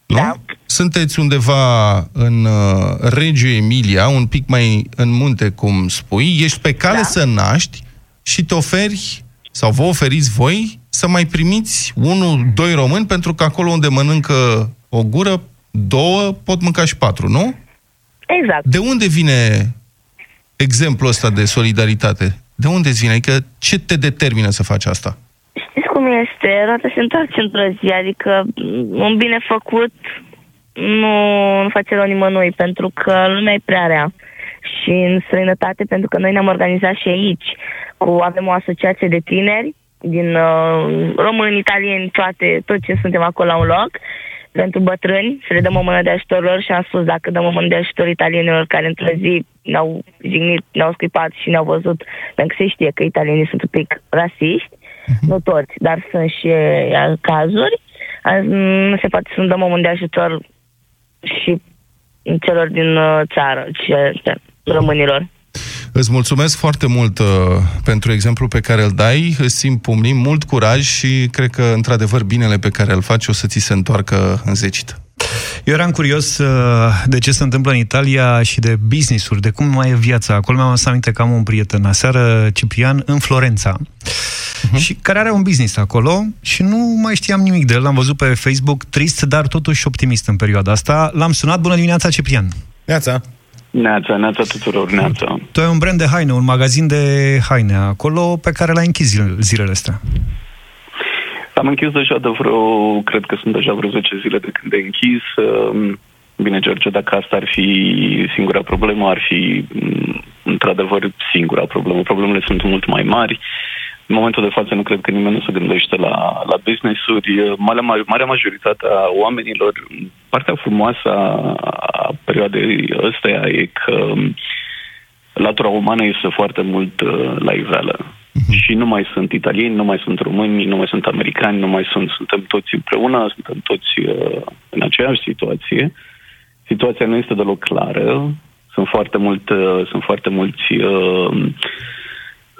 nu? Da. Sunteți undeva în uh, Reggio Emilia, un pic mai în munte, cum spui, ești pe cale Da. să naști și te oferi, sau vă oferiți voi, să mai primiți unul, doi români, pentru că acolo unde mănâncă o gură, două, pot mânca și patru, nu? Exact. De unde vine exemplul ăsta de solidaritate? De unde îți vine? Adică ce te determină să faci asta? Știți cum este? Roata se întoarce într-o zi, adică m, un bine făcut nu, nu face rău nimănui, pentru că lumea e prea rea. Și în străinătate, pentru că noi ne-am organizat și aici, cu, avem o asociație de tineri din uh, români, italieni, toate, tot ce suntem acolo la un loc, pentru bătrâni, să le dăm o mână de ajutor lor și am spus dacă dăm o mână de ajutor italienilor care într-o zi ne-au jignit, ne-au scuipat și ne-au văzut, pentru că se știe că italienii sunt un pic rasiști, nu toți, dar sunt și uh, cazuri, a- nu se poate să nu dăm o mână de ajutor și celor din uh, țară, ce, românilor. Îți mulțumesc foarte mult uh, pentru exemplu pe care îl dai, îți simt pumnii, mult curaj și cred că, într-adevăr, binele pe care îl faci o să ți se întoarcă înzecită. Eu eram curios uh, de ce se întâmplă în Italia și de business-uri, de cum mai e viața. Acolo mi-am adus aminte că am un prieten aseară, Ciprian, în Florența, Mhm. și care are un business acolo și nu mai știam nimic de el. L-am văzut pe Facebook, trist, dar totuși optimist în perioada asta. L-am sunat, bună dimineața, Ciprian! Neața. Neața, neața tuturor, neața. Tu ai un brand de haine, un magazin de haine acolo pe care l-ai închis zile- zilele astea. Am închis deja de vreo, cred că sunt deja vreo 10 zile de când e închis. Um, Bine, George, dacă asta ar fi singura problemă, ar fi mm, într-adevăr singura problemă. Problemele sunt mult mai mari. În momentul de față nu cred că nimeni nu se gândește la, la business-uri. Marea, marea majoritate a oamenilor, partea frumoasă a, a perioadei ăsteia e că um, latura umană este foarte mult uh, la iveală. Și nu mai sunt italieni, nu mai sunt români, nu mai sunt americani, nu mai sunt, suntem toți împreună, suntem toți uh, în aceeași situație. Situația nu este deloc clară. Sunt foarte, mult, uh, sunt foarte mulți uh,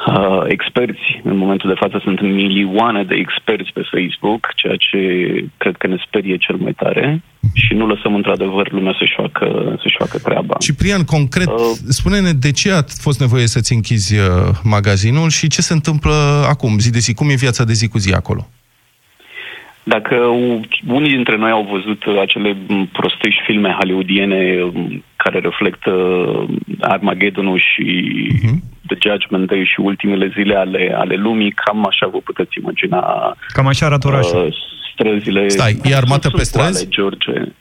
uh, experți. În momentul de față sunt milioane de experți pe Facebook, ceea ce cred că ne sperie cel mai tare și nu lăsăm într-adevăr lumea să-și facă, să-și facă treaba. Ciprian, concret, Uh. spune-ne de ce a fost nevoie să-ți închizi uh, magazinul și ce se întâmplă acum, zi de zi, cum e viața de zi cu zi acolo? Dacă u- unii dintre noi au văzut uh, acele m, prostești filme hollywoodiene m, care reflectă uh, Armageddonul și The Judgment Day și ultimele zile ale, ale lumii, cam așa vă puteți imagina Cam așa arată orașul. uh, străzile. Stai, e armată Sunt pe străzi? goale, George.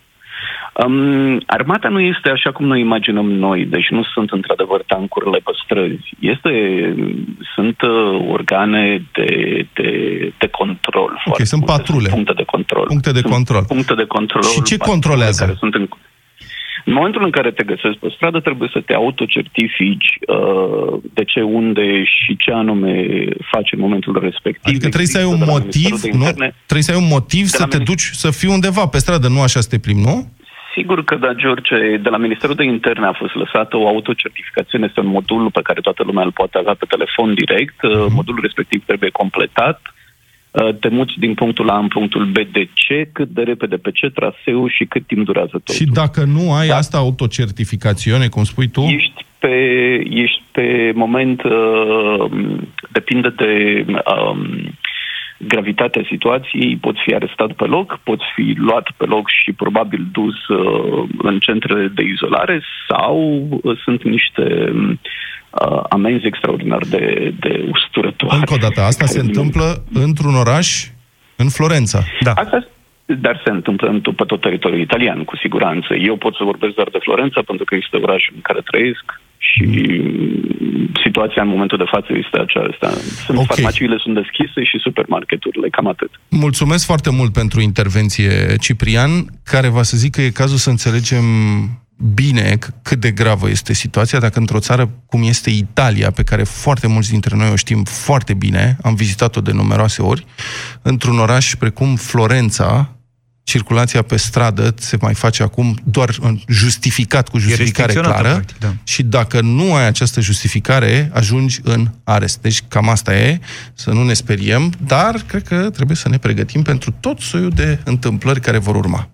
Um, armata nu este așa cum noi imaginăm noi, deci nu sunt într-adevăr tancurile pe străzi. Este, sunt uh, organe de, de, de control. foarte sunt multe, patrule. Sunt puncte de control. Puncte de Sunt control. Puncte de control. Și ce patrule controlează? Care sunt în... În momentul în care te găsești pe stradă, trebuie să te autocertifici uh, de ce, unde și ce anume faci în momentul respectiv. Adică trebuie să ai un motiv, nu? Trebuie să ai un motiv să te duci să fii undeva pe stradă, nu așa să te plimbi, nu? Sigur că da, George, de la Ministerul de Interne a fost lăsată o autocertificație, este un modul pe care toată lumea îl poate avea pe telefon direct. Uh-huh. Modulul respectiv trebuie completat. Uh, te muți din punctul A în punctul B de ce, cât de repede, pe ce traseu și cât timp durează totul. Și dacă nu ai da. asta autocertificațiune, cum spui tu? Ești pe, ești pe moment, uh, depinde de... Uh, gravitatea situației, poți fi arestat pe loc, poți fi luat pe loc și probabil dus uh, în centrele de izolare sau uh, sunt niște uh, amenzi extraordinar de, de usturătoare. Încă o dată, asta se întâmplă într-un oraș în Florența. Da. Asta dar se întâmplă în, pe tot teritoriul italian, cu siguranță. Eu pot să vorbesc doar de Florența, pentru că este orașul în care trăiesc și situația în momentul de față este aceasta. Sunt okay. farmaciile sunt deschise și supermarketurile, cam atât. Mulțumesc foarte mult pentru intervenție, Ciprian, care va să zic că e cazul să înțelegem bine cât de gravă este situația, dacă într-o țară cum este Italia, pe care foarte mulți dintre noi o știm foarte bine, am vizitat-o de numeroase ori, într-un oraș precum Florența, circulația pe stradă se mai face acum doar justificat, cu justificare clară practic, da. și dacă nu ai această justificare, ajungi în arest. Deci cam asta e, să nu ne speriem, dar cred că trebuie să ne pregătim pentru tot soiul de întâmplări care vor urma.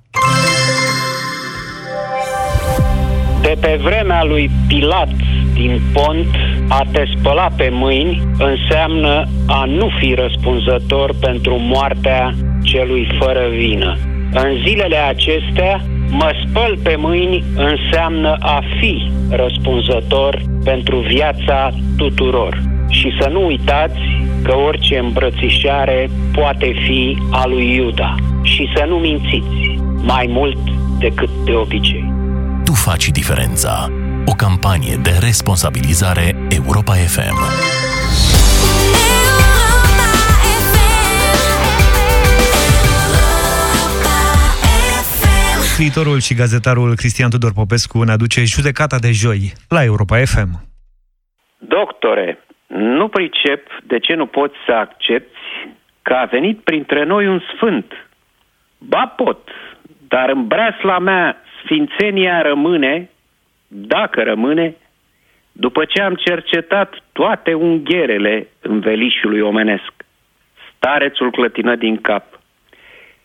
De pe vremea lui Pilat din pont, a te spăla pe mâini înseamnă a nu fi răspunzător pentru moartea celui fără vină. În zilele acestea, mă spăl pe mâini înseamnă a fi răspunzător pentru viața tuturor. Și să nu uitați că orice îmbrățișare poate fi a lui Iuda. Și să nu mințiți mai mult decât de obicei. Tu faci diferența. O campanie de responsabilizare Europa FM. Scriitorul și gazetarul Cristian Tudor Popescu ne aduce judecata de joi la Europa FM. Doctore, nu pricep de ce nu poți să accepti că a venit printre noi un sfânt. Ba pot, dar în breasla mea sfințenia rămâne, dacă rămâne, după ce am cercetat toate ungherele învelișului omenesc. Starețul clătină din cap.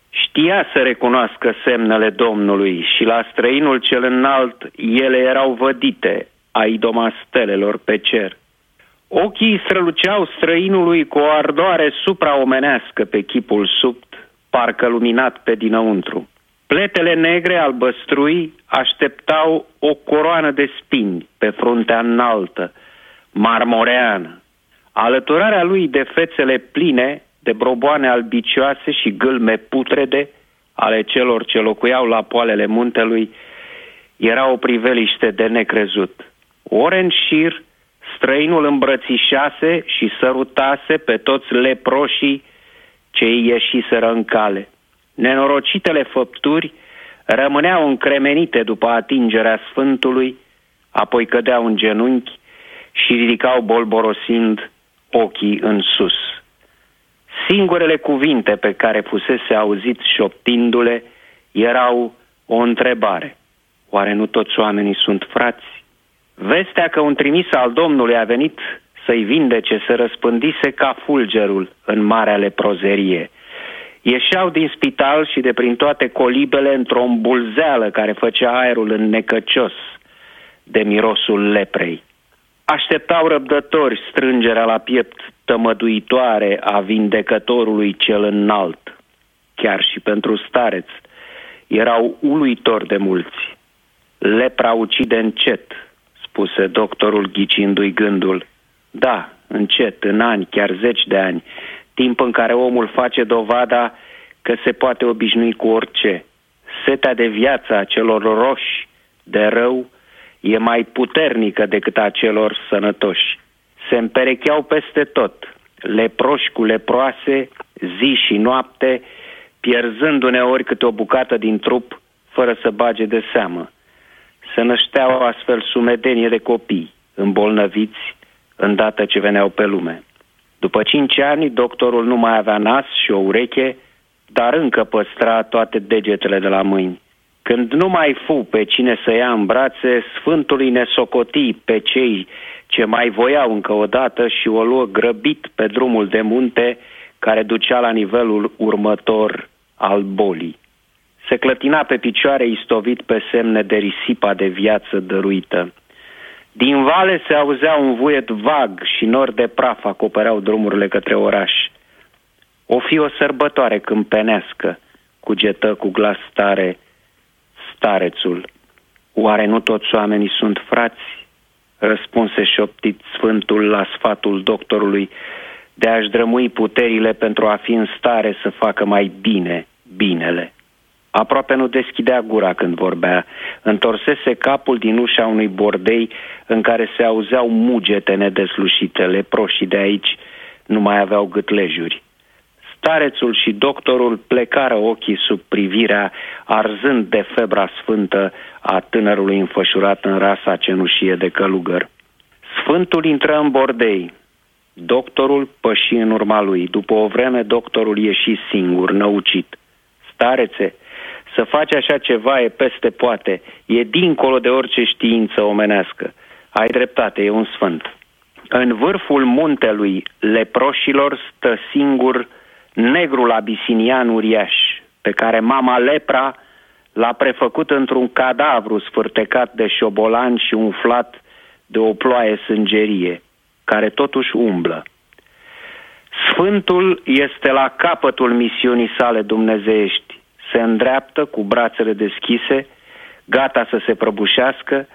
Știa să recunoască semnele Domnului și la străinul cel înalt ele erau vădite, a idoma stelelor pe cer. Ochii străluceau străinului cu o ardoare supraomenească pe chipul subt, parcă luminat pe dinăuntru. Pletele negre albăstrui așteptau o coroană de spini pe fruntea înaltă, marmoreană. Alăturarea lui de fețele pline de broboane albicioase și gâlme putrede ale celor ce locuiau la poalele muntelui, era o priveliște de necrezut. Ore în șir, străinul îmbrățișase și sărutase pe toți leproșii ce îi ieșiseră în cale. Nenorocitele făpturi rămâneau încremenite după atingerea Sfântului, apoi cădeau în genunchi și ridicau bolborosind ochii în sus. Singurele cuvinte pe care fusese auzit șoptindu-le erau o întrebare. Oare nu toți oamenii sunt frați? Vestea că un trimis al Domnului a venit să-i vindece se răspândise ca fulgerul în marea leprozerie. Ieșeau din spital și de prin toate colibele într-o îmbulzeală care făcea aerul înnecăcios de mirosul leprei. Așteptau răbdători strângerea la piept tămăduitoare a vindecătorului cel înalt. Chiar și pentru stareț erau uluitor de mulți. Lepra ucide încet, spuse doctorul ghicindu-i gândul. Da, încet, în ani, chiar zeci de ani, timp în care omul face dovada că se poate obișnui cu orice. Setea de viață a celor roși de rău e mai puternică decât a celor sănătoși. Se împerecheau peste tot, leproși cu leproase, zi și noapte, pierzând uneori câte o bucată din trup, fără să bage de seamă. se nășteau astfel sumedenie de copii îmbolnăviți îndată ce veneau pe lume. După cinci ani, doctorul nu mai avea nas și o ureche, dar încă păstra toate degetele de la mâini. Când nu mai fu pe cine să ia în brațe, Sfântului ne socoti pe cei ce mai voiau încă o dată și o luă grăbit pe drumul de munte care ducea la nivelul următor al bolii. Se clătina pe picioare istovit pe semne de risipa de viață dăruită. Din vale se auzea un vuiet vag și nori de praf acopereau drumurile către oraș. O fi o sărbătoare câmpenească, cugetă cu glas tare starețul. Oare nu toți oamenii sunt frați? Răspunse șoptit sfântul la sfatul doctorului de a-și drămui puterile pentru a fi în stare să facă mai bine binele. Aproape nu deschidea gura când vorbea. Întorsese capul din ușa unui bordei în care se auzeau mugete nedeslușite. Leproșii de aici nu mai aveau gâtlejuri. Starețul și doctorul plecară ochii sub privirea, arzând de febra sfântă a tânărului înfășurat în rasa cenușie de călugăr. Sfântul intră în bordei. Doctorul păși în urma lui. După o vreme, doctorul ieși singur, năucit. Starețe, să faci așa ceva e peste poate, e dincolo de orice știință omenească. Ai dreptate, e un sfânt. În vârful muntelui leproșilor stă singur negrul abisinian uriaș, pe care mama lepra l-a prefăcut într-un cadavru sfârtecat de șobolan și umflat de o ploaie sângerie, care totuși umblă. Sfântul este la capătul misiunii sale dumnezeiești se îndreaptă cu brațele deschise, gata să se prăbușească,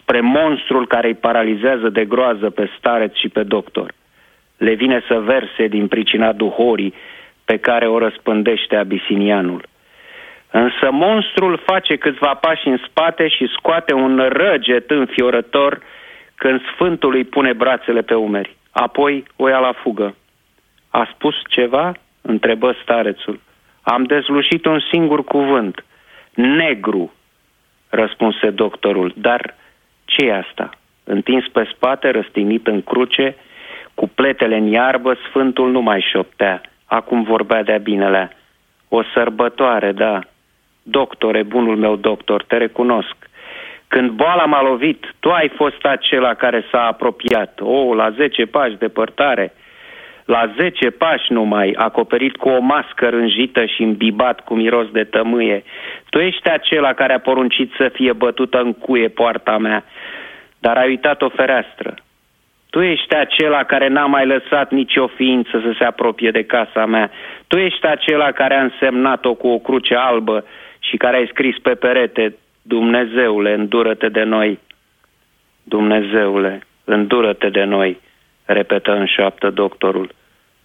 spre monstrul care îi paralizează de groază pe stareț și pe doctor. Le vine să verse din pricina duhorii pe care o răspândește abisinianul. Însă monstrul face câțiva pași în spate și scoate un răget înfiorător când Sfântul îi pune brațele pe umeri. Apoi o ia la fugă. A spus ceva? întrebă starețul. Am dezlușit un singur cuvânt. Negru, răspunse doctorul. Dar ce e asta? Întins pe spate, răstignit în cruce, cu pletele în iarbă, Sfântul nu mai șoptea. Acum vorbea de-a binelea. O sărbătoare, da. Doctore, bunul meu doctor, te recunosc. Când boala m-a lovit, tu ai fost acela care s-a apropiat. O, oh, la zece pași depărtare la 10 pași numai, acoperit cu o mască rânjită și imbibat cu miros de tămâie. Tu ești acela care a poruncit să fie bătută în cuie poarta mea, dar ai uitat o fereastră. Tu ești acela care n-a mai lăsat nicio ființă să se apropie de casa mea. Tu ești acela care a însemnat-o cu o cruce albă și care ai scris pe perete, Dumnezeule, îndură-te de noi. Dumnezeule, îndură-te de noi repetă în șoaptă doctorul.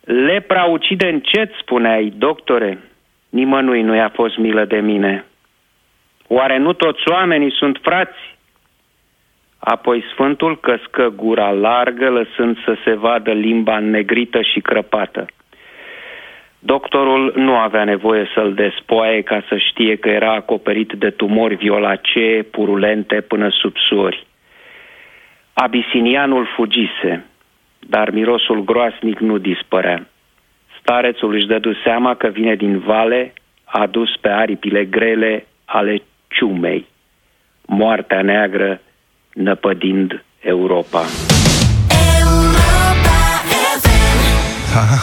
Lepra ucide încet, spuneai, doctore. Nimănui nu i-a fost milă de mine. Oare nu toți oamenii sunt frați? Apoi Sfântul căscă gura largă, lăsând să se vadă limba negrită și crăpată. Doctorul nu avea nevoie să-l despoaie ca să știe că era acoperit de tumori violacee, purulente până sub suori. Abisinianul fugise dar mirosul groasnic nu dispărea. Starețul își dădu seama că vine din vale, adus pe aripile grele ale ciumei. Moartea neagră năpădind Europa.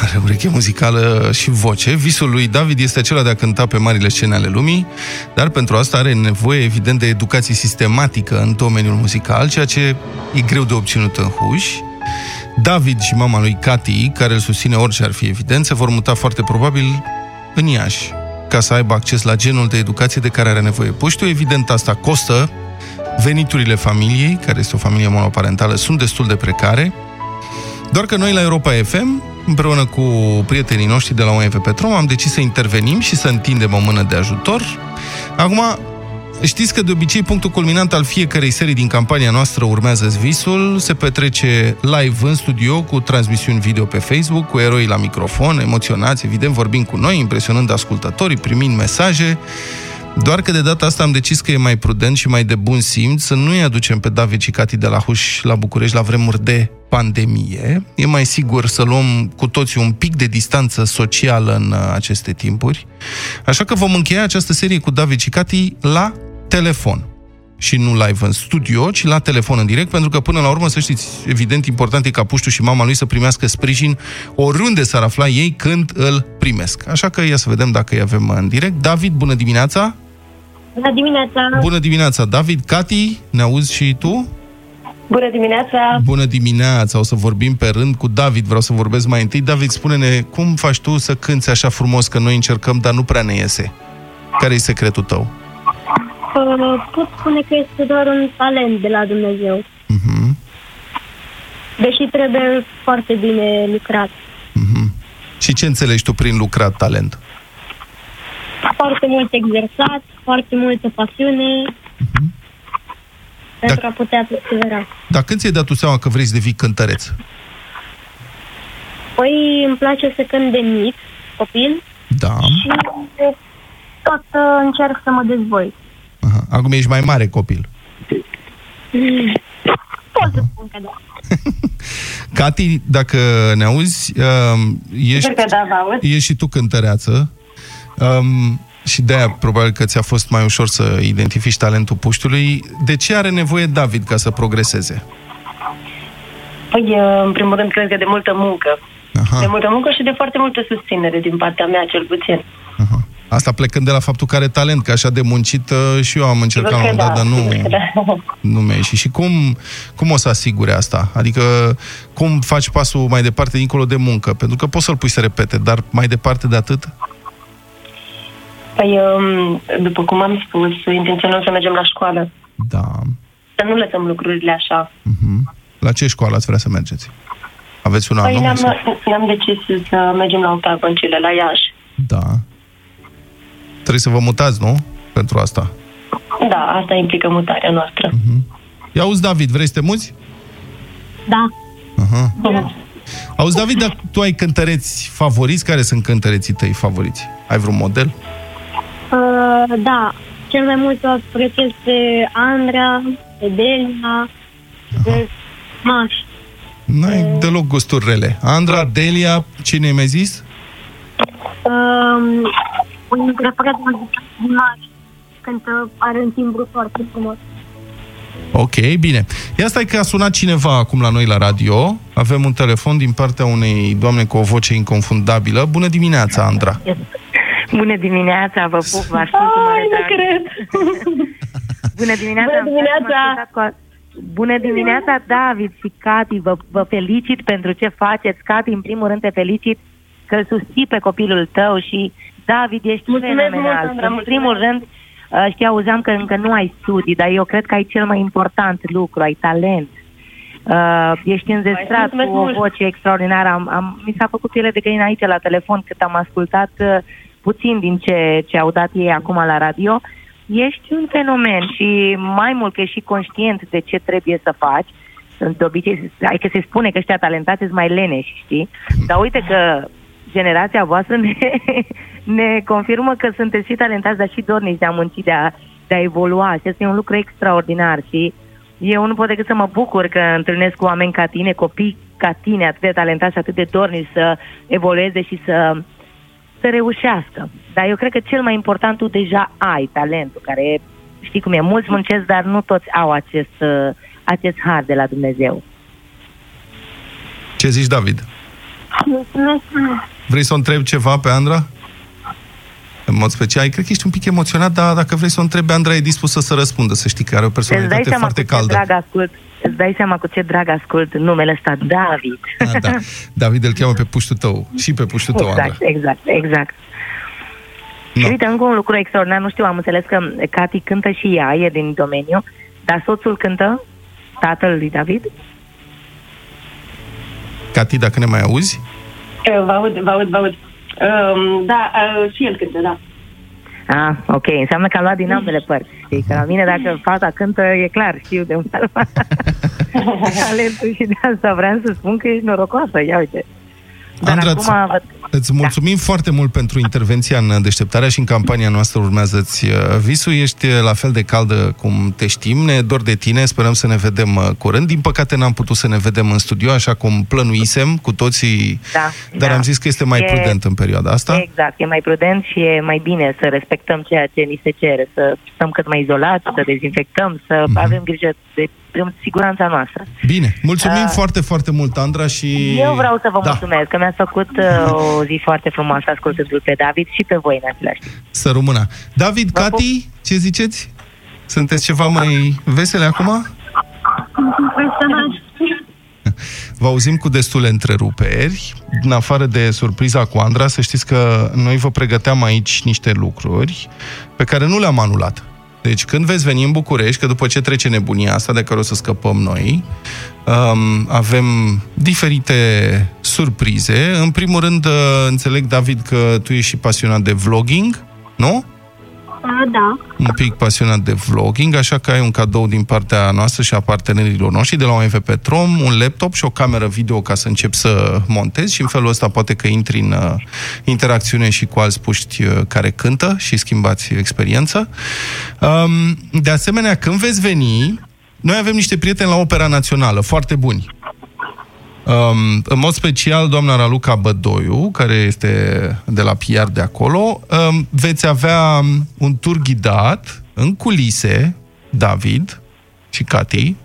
are ureche muzicală și voce. Visul lui David este acela de a cânta pe marile scene ale lumii, dar pentru asta are nevoie, evident, de educație sistematică în domeniul muzical, ceea ce e greu de obținut în huși. David și mama lui Cati, care îl susține orice ar fi evident, se vor muta foarte probabil în Iași, ca să aibă acces la genul de educație de care are nevoie. Puștiu, evident, asta costă. Veniturile familiei, care este o familie monoparentală, sunt destul de precare. Doar că noi la Europa FM, împreună cu prietenii noștri de la OMV Petrom, am decis să intervenim și să întindem o mână de ajutor. Acum, Știți că de obicei punctul culminant al fiecărei serii din campania noastră urmează visul, se petrece live în studio cu transmisiuni video pe Facebook, cu eroi la microfon, emoționați, evident, vorbind cu noi, impresionând ascultătorii, primind mesaje. Doar că de data asta am decis că e mai prudent și mai de bun simț să nu-i aducem pe David și Cati de la Huș la București la vremuri de pandemie. E mai sigur să luăm cu toții un pic de distanță socială în uh, aceste timpuri. Așa că vom încheia această serie cu David și Cati la telefon și nu live în studio, ci la telefon în direct, pentru că până la urmă, să știți, evident, important e ca Puștu și mama lui să primească sprijin oriunde s-ar afla ei când îl primesc. Așa că ia să vedem dacă îi avem în direct. David, bună dimineața! Bună dimineața! Bună dimineața, David. Cati, ne auzi și tu? Bună dimineața! Bună dimineața! O să vorbim pe rând cu David. Vreau să vorbesc mai întâi. David, spune-ne, cum faci tu să cânți așa frumos, că noi încercăm, dar nu prea ne iese? Care e secretul tău? Uh, pot spune că este doar un talent de la Dumnezeu. Mhm. Deși trebuie foarte bine lucrat. Și ce înțelegi tu prin lucrat talent? Foarte mult exersat, foarte multă pasiune pentru a putea persevera. Dar când ți-ai dat tu seama că vrei să devii cântăreț? Păi îmi place să cânt de mic, copil, Da. și tot uh, încerc să mă dezvolt. Aha. Acum ești mai mare copil. Mm. Pot să spun că da. Cati, dacă ne auzi, um, ești, Sper că da, vă aud. ești și tu cântăreață um, și de-aia probabil că ți-a fost mai ușor să identifici talentul puștului. De ce are nevoie David ca să progreseze? Păi, uh, în primul rând, cred că de multă muncă. Aha. De multă muncă și de foarte multă susținere din partea mea, cel puțin. Asta plecând de la faptul că are talent, că așa de muncit uh, și eu am încercat la un Sigur moment că dat, dar da, sigur nu, că da. nu mi-a ieșit. Și cum, cum o să asigure asta? Adică cum faci pasul mai departe dincolo de muncă? Pentru că poți să-l pui să repete, dar mai departe de atât? Păi, um, după cum am spus, intenționăm să mergem la școală. Da. Să nu lăsăm lucrurile așa. La ce școală ați vrea să mergeți? Aveți un Păi anume? ne-am, sau- ne-am decis să mergem la octagăncile, la Iași. Da. Trebuie să vă mutați, nu? Pentru asta. Da, asta implică mutarea noastră. Ia auzi, David, vrei să te muți? Da. Aha. Da. Auzi, David, dar tu ai cântăreți favoriți? Care sunt cântăreții tăi favoriți? Ai vreun model? Uh, da, cel mai mult o apreciez pe Andrea, pe Delia, pe Maș. N-ai deloc gusturi rele. Andra, Delia, cine mi-ai zis? Um, un interpret muzical din Maș, cântă, are un timbru foarte frumos. Ok, bine. Ia stai că a sunat cineva acum la noi la radio. Avem un telefon din partea unei doamne cu o voce inconfundabilă. Bună dimineața, Andra. Bună dimineața, vă pup, vă ascult cu mare Ai, nu drag. cred. Bună dimineața! Bună am dimineața! ascultat cu a- Bună dimineața, David și Cati, vă, vă felicit pentru ce faceți. Cati, în primul rând te felicit că îl susții pe copilul tău și David, ești Mulțumesc fenomenal. mult, Andra, în mulțumesc. primul rând, uh, știi, auzeam că încă nu ai studii, dar eu cred că ai cel mai important lucru, ai talent. Uh, ești înzestrat mulțumesc cu o mult. voce extraordinară. Am, am, mi s-a făcut piele de găină aici la telefon cât am ascultat uh, puțin din ce, ce au dat ei acum la radio. Ești un fenomen și mai mult că ești și conștient de ce trebuie să faci. De obicei, ai că se spune că ăștia talentați sunt mai leneși, știi? Dar uite că generația voastră ne, ne confirmă că sunteți și talentați, dar și dorniți de a munci, de a, de a evolua. Și asta e un lucru extraordinar și eu nu pot decât să mă bucur că întâlnesc cu oameni ca tine, copii ca tine, atât de talentați și atât de dorniți să evolueze și să, să reușească. Dar eu cred că cel mai important, tu deja ai talentul, care știi cum e, mulți muncesc, dar nu toți au acest, uh, acest har de la Dumnezeu. Ce zici, David? Mulțumesc mult. Vrei să o întrebi ceva pe Andra? În mod special, cred că ești un pic emoționat, dar dacă vrei să o întrebi, Andra e dispusă să răspundă, să știi că are o Îți dai personalitate seama foarte cu ce caldă. drag ascult, îți dai seama cu ce drag ascult numele ăsta, David. Ah, da. David îl cheamă pe puștul tău și pe puștul tău, Andra. Exact, exact, exact. Și uite, încă un lucru extraordinar, nu știu, am înțeles că Cati cântă și ea, e din domeniu, dar soțul cântă, tatăl lui David? Cati, dacă ne mai auzi, Uh, Vă aud, vă aud, vă aud. Um, da, uh, și el cântă, da. Ah, ok, înseamnă că am luat din ambele părți. Știi, că la mine dacă fata cântă, e clar, știu de unde am luat talentul și de asta vreau să spun că ești norocoasă, ia uite. Dar Andra, acum văd... Îți mulțumim da. foarte mult pentru intervenția în deșteptarea și în campania noastră urmează-ți uh, visul. Ești uh, la fel de caldă cum te știm, ne dor de tine, sperăm să ne vedem uh, curând. Din păcate n-am putut să ne vedem în studio, așa cum plănuisem cu toții, Da, dar da. am zis că este mai E- prudent în perioada asta. Exact, e mai prudent și e mai bine să respectăm ceea ce ni se cere, să stăm cât mai izolați, să dezinfectăm, să Mhm. avem grijă de de siguranța noastră. Bine, mulțumim Ah. foarte, foarte mult, Andra, și... Eu vreau să vă da. mulțumesc, că mi-ați făcut uh, o zi foarte frumoasă ascultându-l pe David și pe voi în același timp. Să rămână. David, Cati, ce ziceți? Sunteți ceva mai vesele acum? Vă auzim cu destule întreruperi. În afară de surpriza cu Andra, să știți că noi vă pregăteam aici niște lucruri pe care nu le-am anulat. Deci când veți veni în București, că după ce trece nebunia asta de care o să scăpăm noi, um, avem diferite surprize. În primul rând, uh, înțeleg, David, că tu ești și pasionat de vlogging, nu? Da. un pic pasionat de vlogging, așa că ai un cadou din partea noastră și a partenerilor noștri de la OMV Petrom, un laptop și o cameră video ca să începi să montezi și în felul ăsta poate că intri în uh, interacțiune și cu alți puști uh, care cântă și schimbați experiență. Um, de asemenea, când veți veni, noi avem niște prieteni la Opera Națională, foarte buni. Um, în mod special, doamna Raluca Bădoiu, care este de la PR de acolo, um, veți avea un tur ghidat în culise, David și Cati,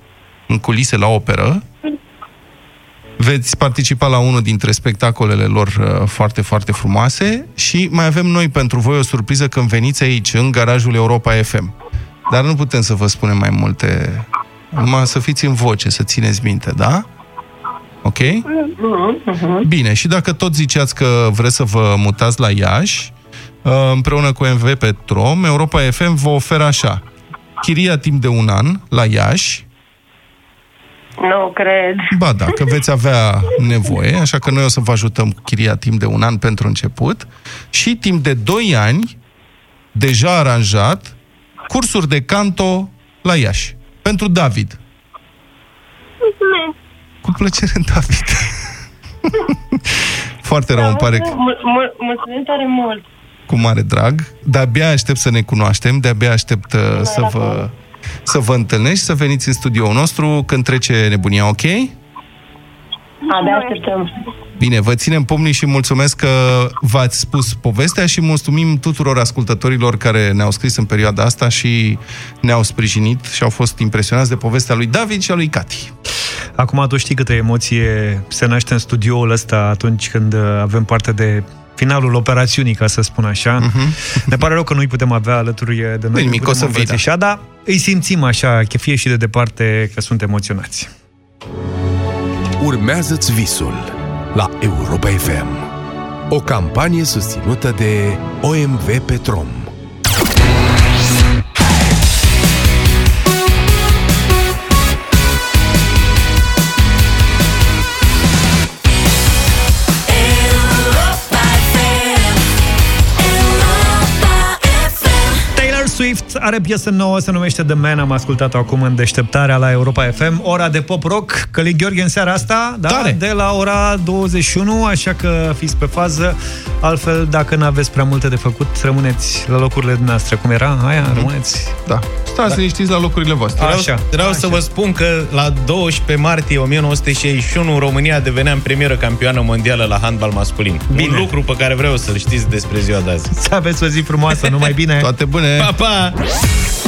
în culise la operă. Veți participa la unul dintre spectacolele lor uh, foarte, foarte frumoase și mai avem noi pentru voi o surpriză când veniți aici, în garajul Europa FM. Dar nu putem să vă spunem mai multe, numai să fiți în voce, să țineți minte, da? Ok? Bine, și dacă tot ziceați că vreți să vă mutați la Iași, uh, împreună cu MV Petrom, Europa FM vă oferă așa. Chiria timp de un an la Iași, Nu cred. ba da, că veți avea nevoie, așa că noi o să vă ajutăm cu chiria timp de un an pentru început și timp de 2 ani, deja aranjat, cursuri de canto la Iași. Pentru David. Mulțumesc. Cu plăcere, David. Foarte rău, îmi pare că... Mul- mul- Mulțumim tare mult. cu mare drag. De-abia aștept să ne cunoaștem, de-abia aștept uh, să vă, să vă întâlnești, să veniți în studioul nostru când trece nebunia, ok? Abia așteptăm. Bine, vă ținem pumnii și mulțumesc că v-ați spus povestea și mulțumim tuturor ascultătorilor care ne-au scris în perioada asta și ne-au sprijinit și au fost impresionați de povestea lui David și a lui Cati. Acum tu știi câtă emoție se naște în studioul ăsta atunci când uh, avem parte de finalul operațiunii, ca să spun așa. Uh-huh. Ne pare rău că nu-i putem avea alături de noi. Nu nimic, nu putem o să vină. îmbrățișa, dar îi simțim așa, că fie și de departe că sunt emoționați. Urmează-ți visul la Europa FM. O campanie susținută de OMV Petrom. Swift are piesă nouă, se numește The Man, am ascultat-o acum în deșteptarea la Europa FM, ora de pop-rock, Călin Gheorghe în seara asta, da? Tare. de la ora 21, așa că fiți pe fază, altfel dacă nu aveți prea multe de făcut, rămâneți la locurile noastre, cum era aia, rămâneți... Da. Stați da. liniștiți la locurile voastre. Vreau, Așa, vreau așa. să vă spun că la 12 martie 1961 România devenea în premieră campioană mondială la handbal masculin. Bine. Un lucru pe care vreau să-l știți despre ziua de azi. Să aveți o zi frumoasă, numai bine! Toate bune! Pa, pa! semana.